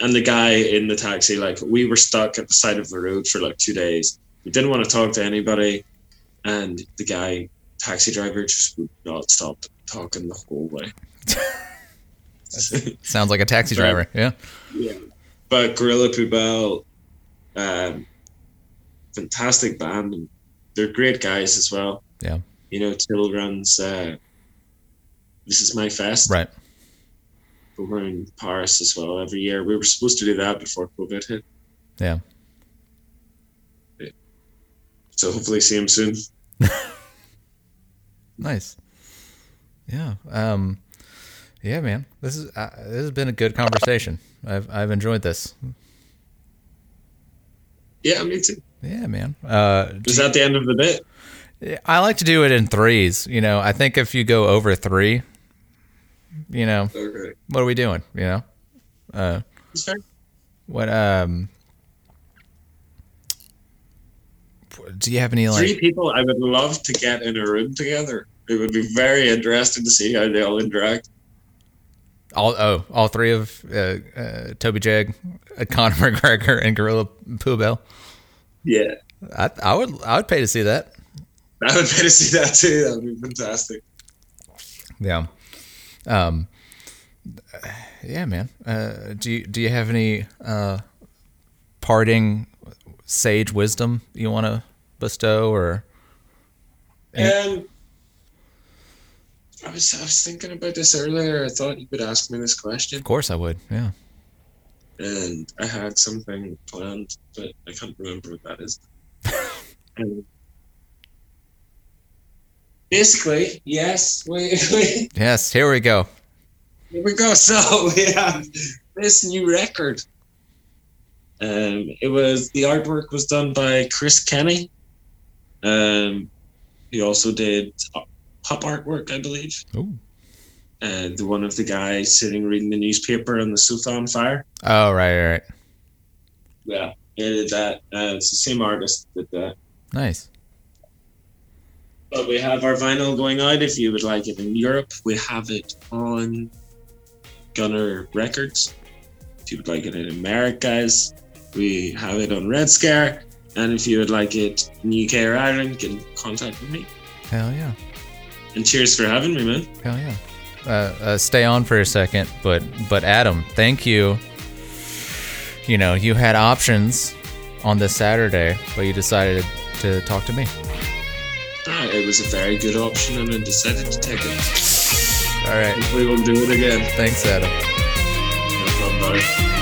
S2: And the guy in the taxi, like, we were stuck at the side of the road for like two days. We didn't want to talk to anybody, and the guy, taxi driver, just would not stop talking the whole way.
S1: Sounds like a taxi driver. Yeah.
S2: Yeah. But Gorilla Poubelle, um, fantastic band. And they're great guys as well.
S1: Yeah.
S2: You know, Till runs uh, This Is My Fest.
S1: Right.
S2: But we're in Paris as well every year. We were supposed to do that before COVID hit.
S1: Yeah.
S2: So hopefully see him soon.
S1: Nice. Yeah. Um, yeah, man. This is uh, this has been a good conversation. I've I've enjoyed this.
S2: Yeah, me too.
S1: Yeah, man. Uh,
S2: Is that the end of the bit?
S1: I like to do it in threes. You know, I think if you go over three, you know,
S2: Okay.
S1: what are we doing? You know, uh, what um, do you have any
S2: Three people I would love to get in a room together. It would be very interesting to see how they all interact.
S1: All oh, all three of uh, uh, Toby Jag, uh, Conor McGregor, and Gorilla Poubelle.
S2: Yeah.
S1: I I would I would pay to see that.
S2: I would pay to see that too. That would be fantastic.
S1: Yeah. Um. Yeah, man. Uh, do you do you have any uh, parting sage wisdom you want to bestow, or
S2: Um, I was I was thinking about this earlier. I thought you would ask me this question,
S1: of course I would. Yeah.
S2: and I had something planned, but I can't remember what that is. Um, basically, yes, we, we
S1: Yes. Here we go.
S2: here we go. So we have this new record. Um, it was the artwork was done by Chris Kenny. Um, he also did pop artwork, I believe.
S1: Oh.
S2: and the one of the guys sitting reading the newspaper on the sofa on fire.
S1: Oh right, right, right.
S2: Yeah, he did that. Uh, it's the same artist that did that.
S1: Nice.
S2: But we have our vinyl going out. If you would like it in Europe, we have it on Gunner Records. If you would like it in Americas, we have it on Red Scare. And if you would like it in UK or Ireland, get in contact with me.
S1: Hell yeah.
S2: And cheers for having me, man.
S1: Hell yeah. Uh, uh, stay on for a second, but but Adam, thank you. You know, you had options on this Saturday, but you decided to talk to me.
S2: Ah, it was a very good option, and I decided to take it.
S1: All right.
S2: We will do it again.
S1: Thanks, Adam.
S2: No problem, buddy.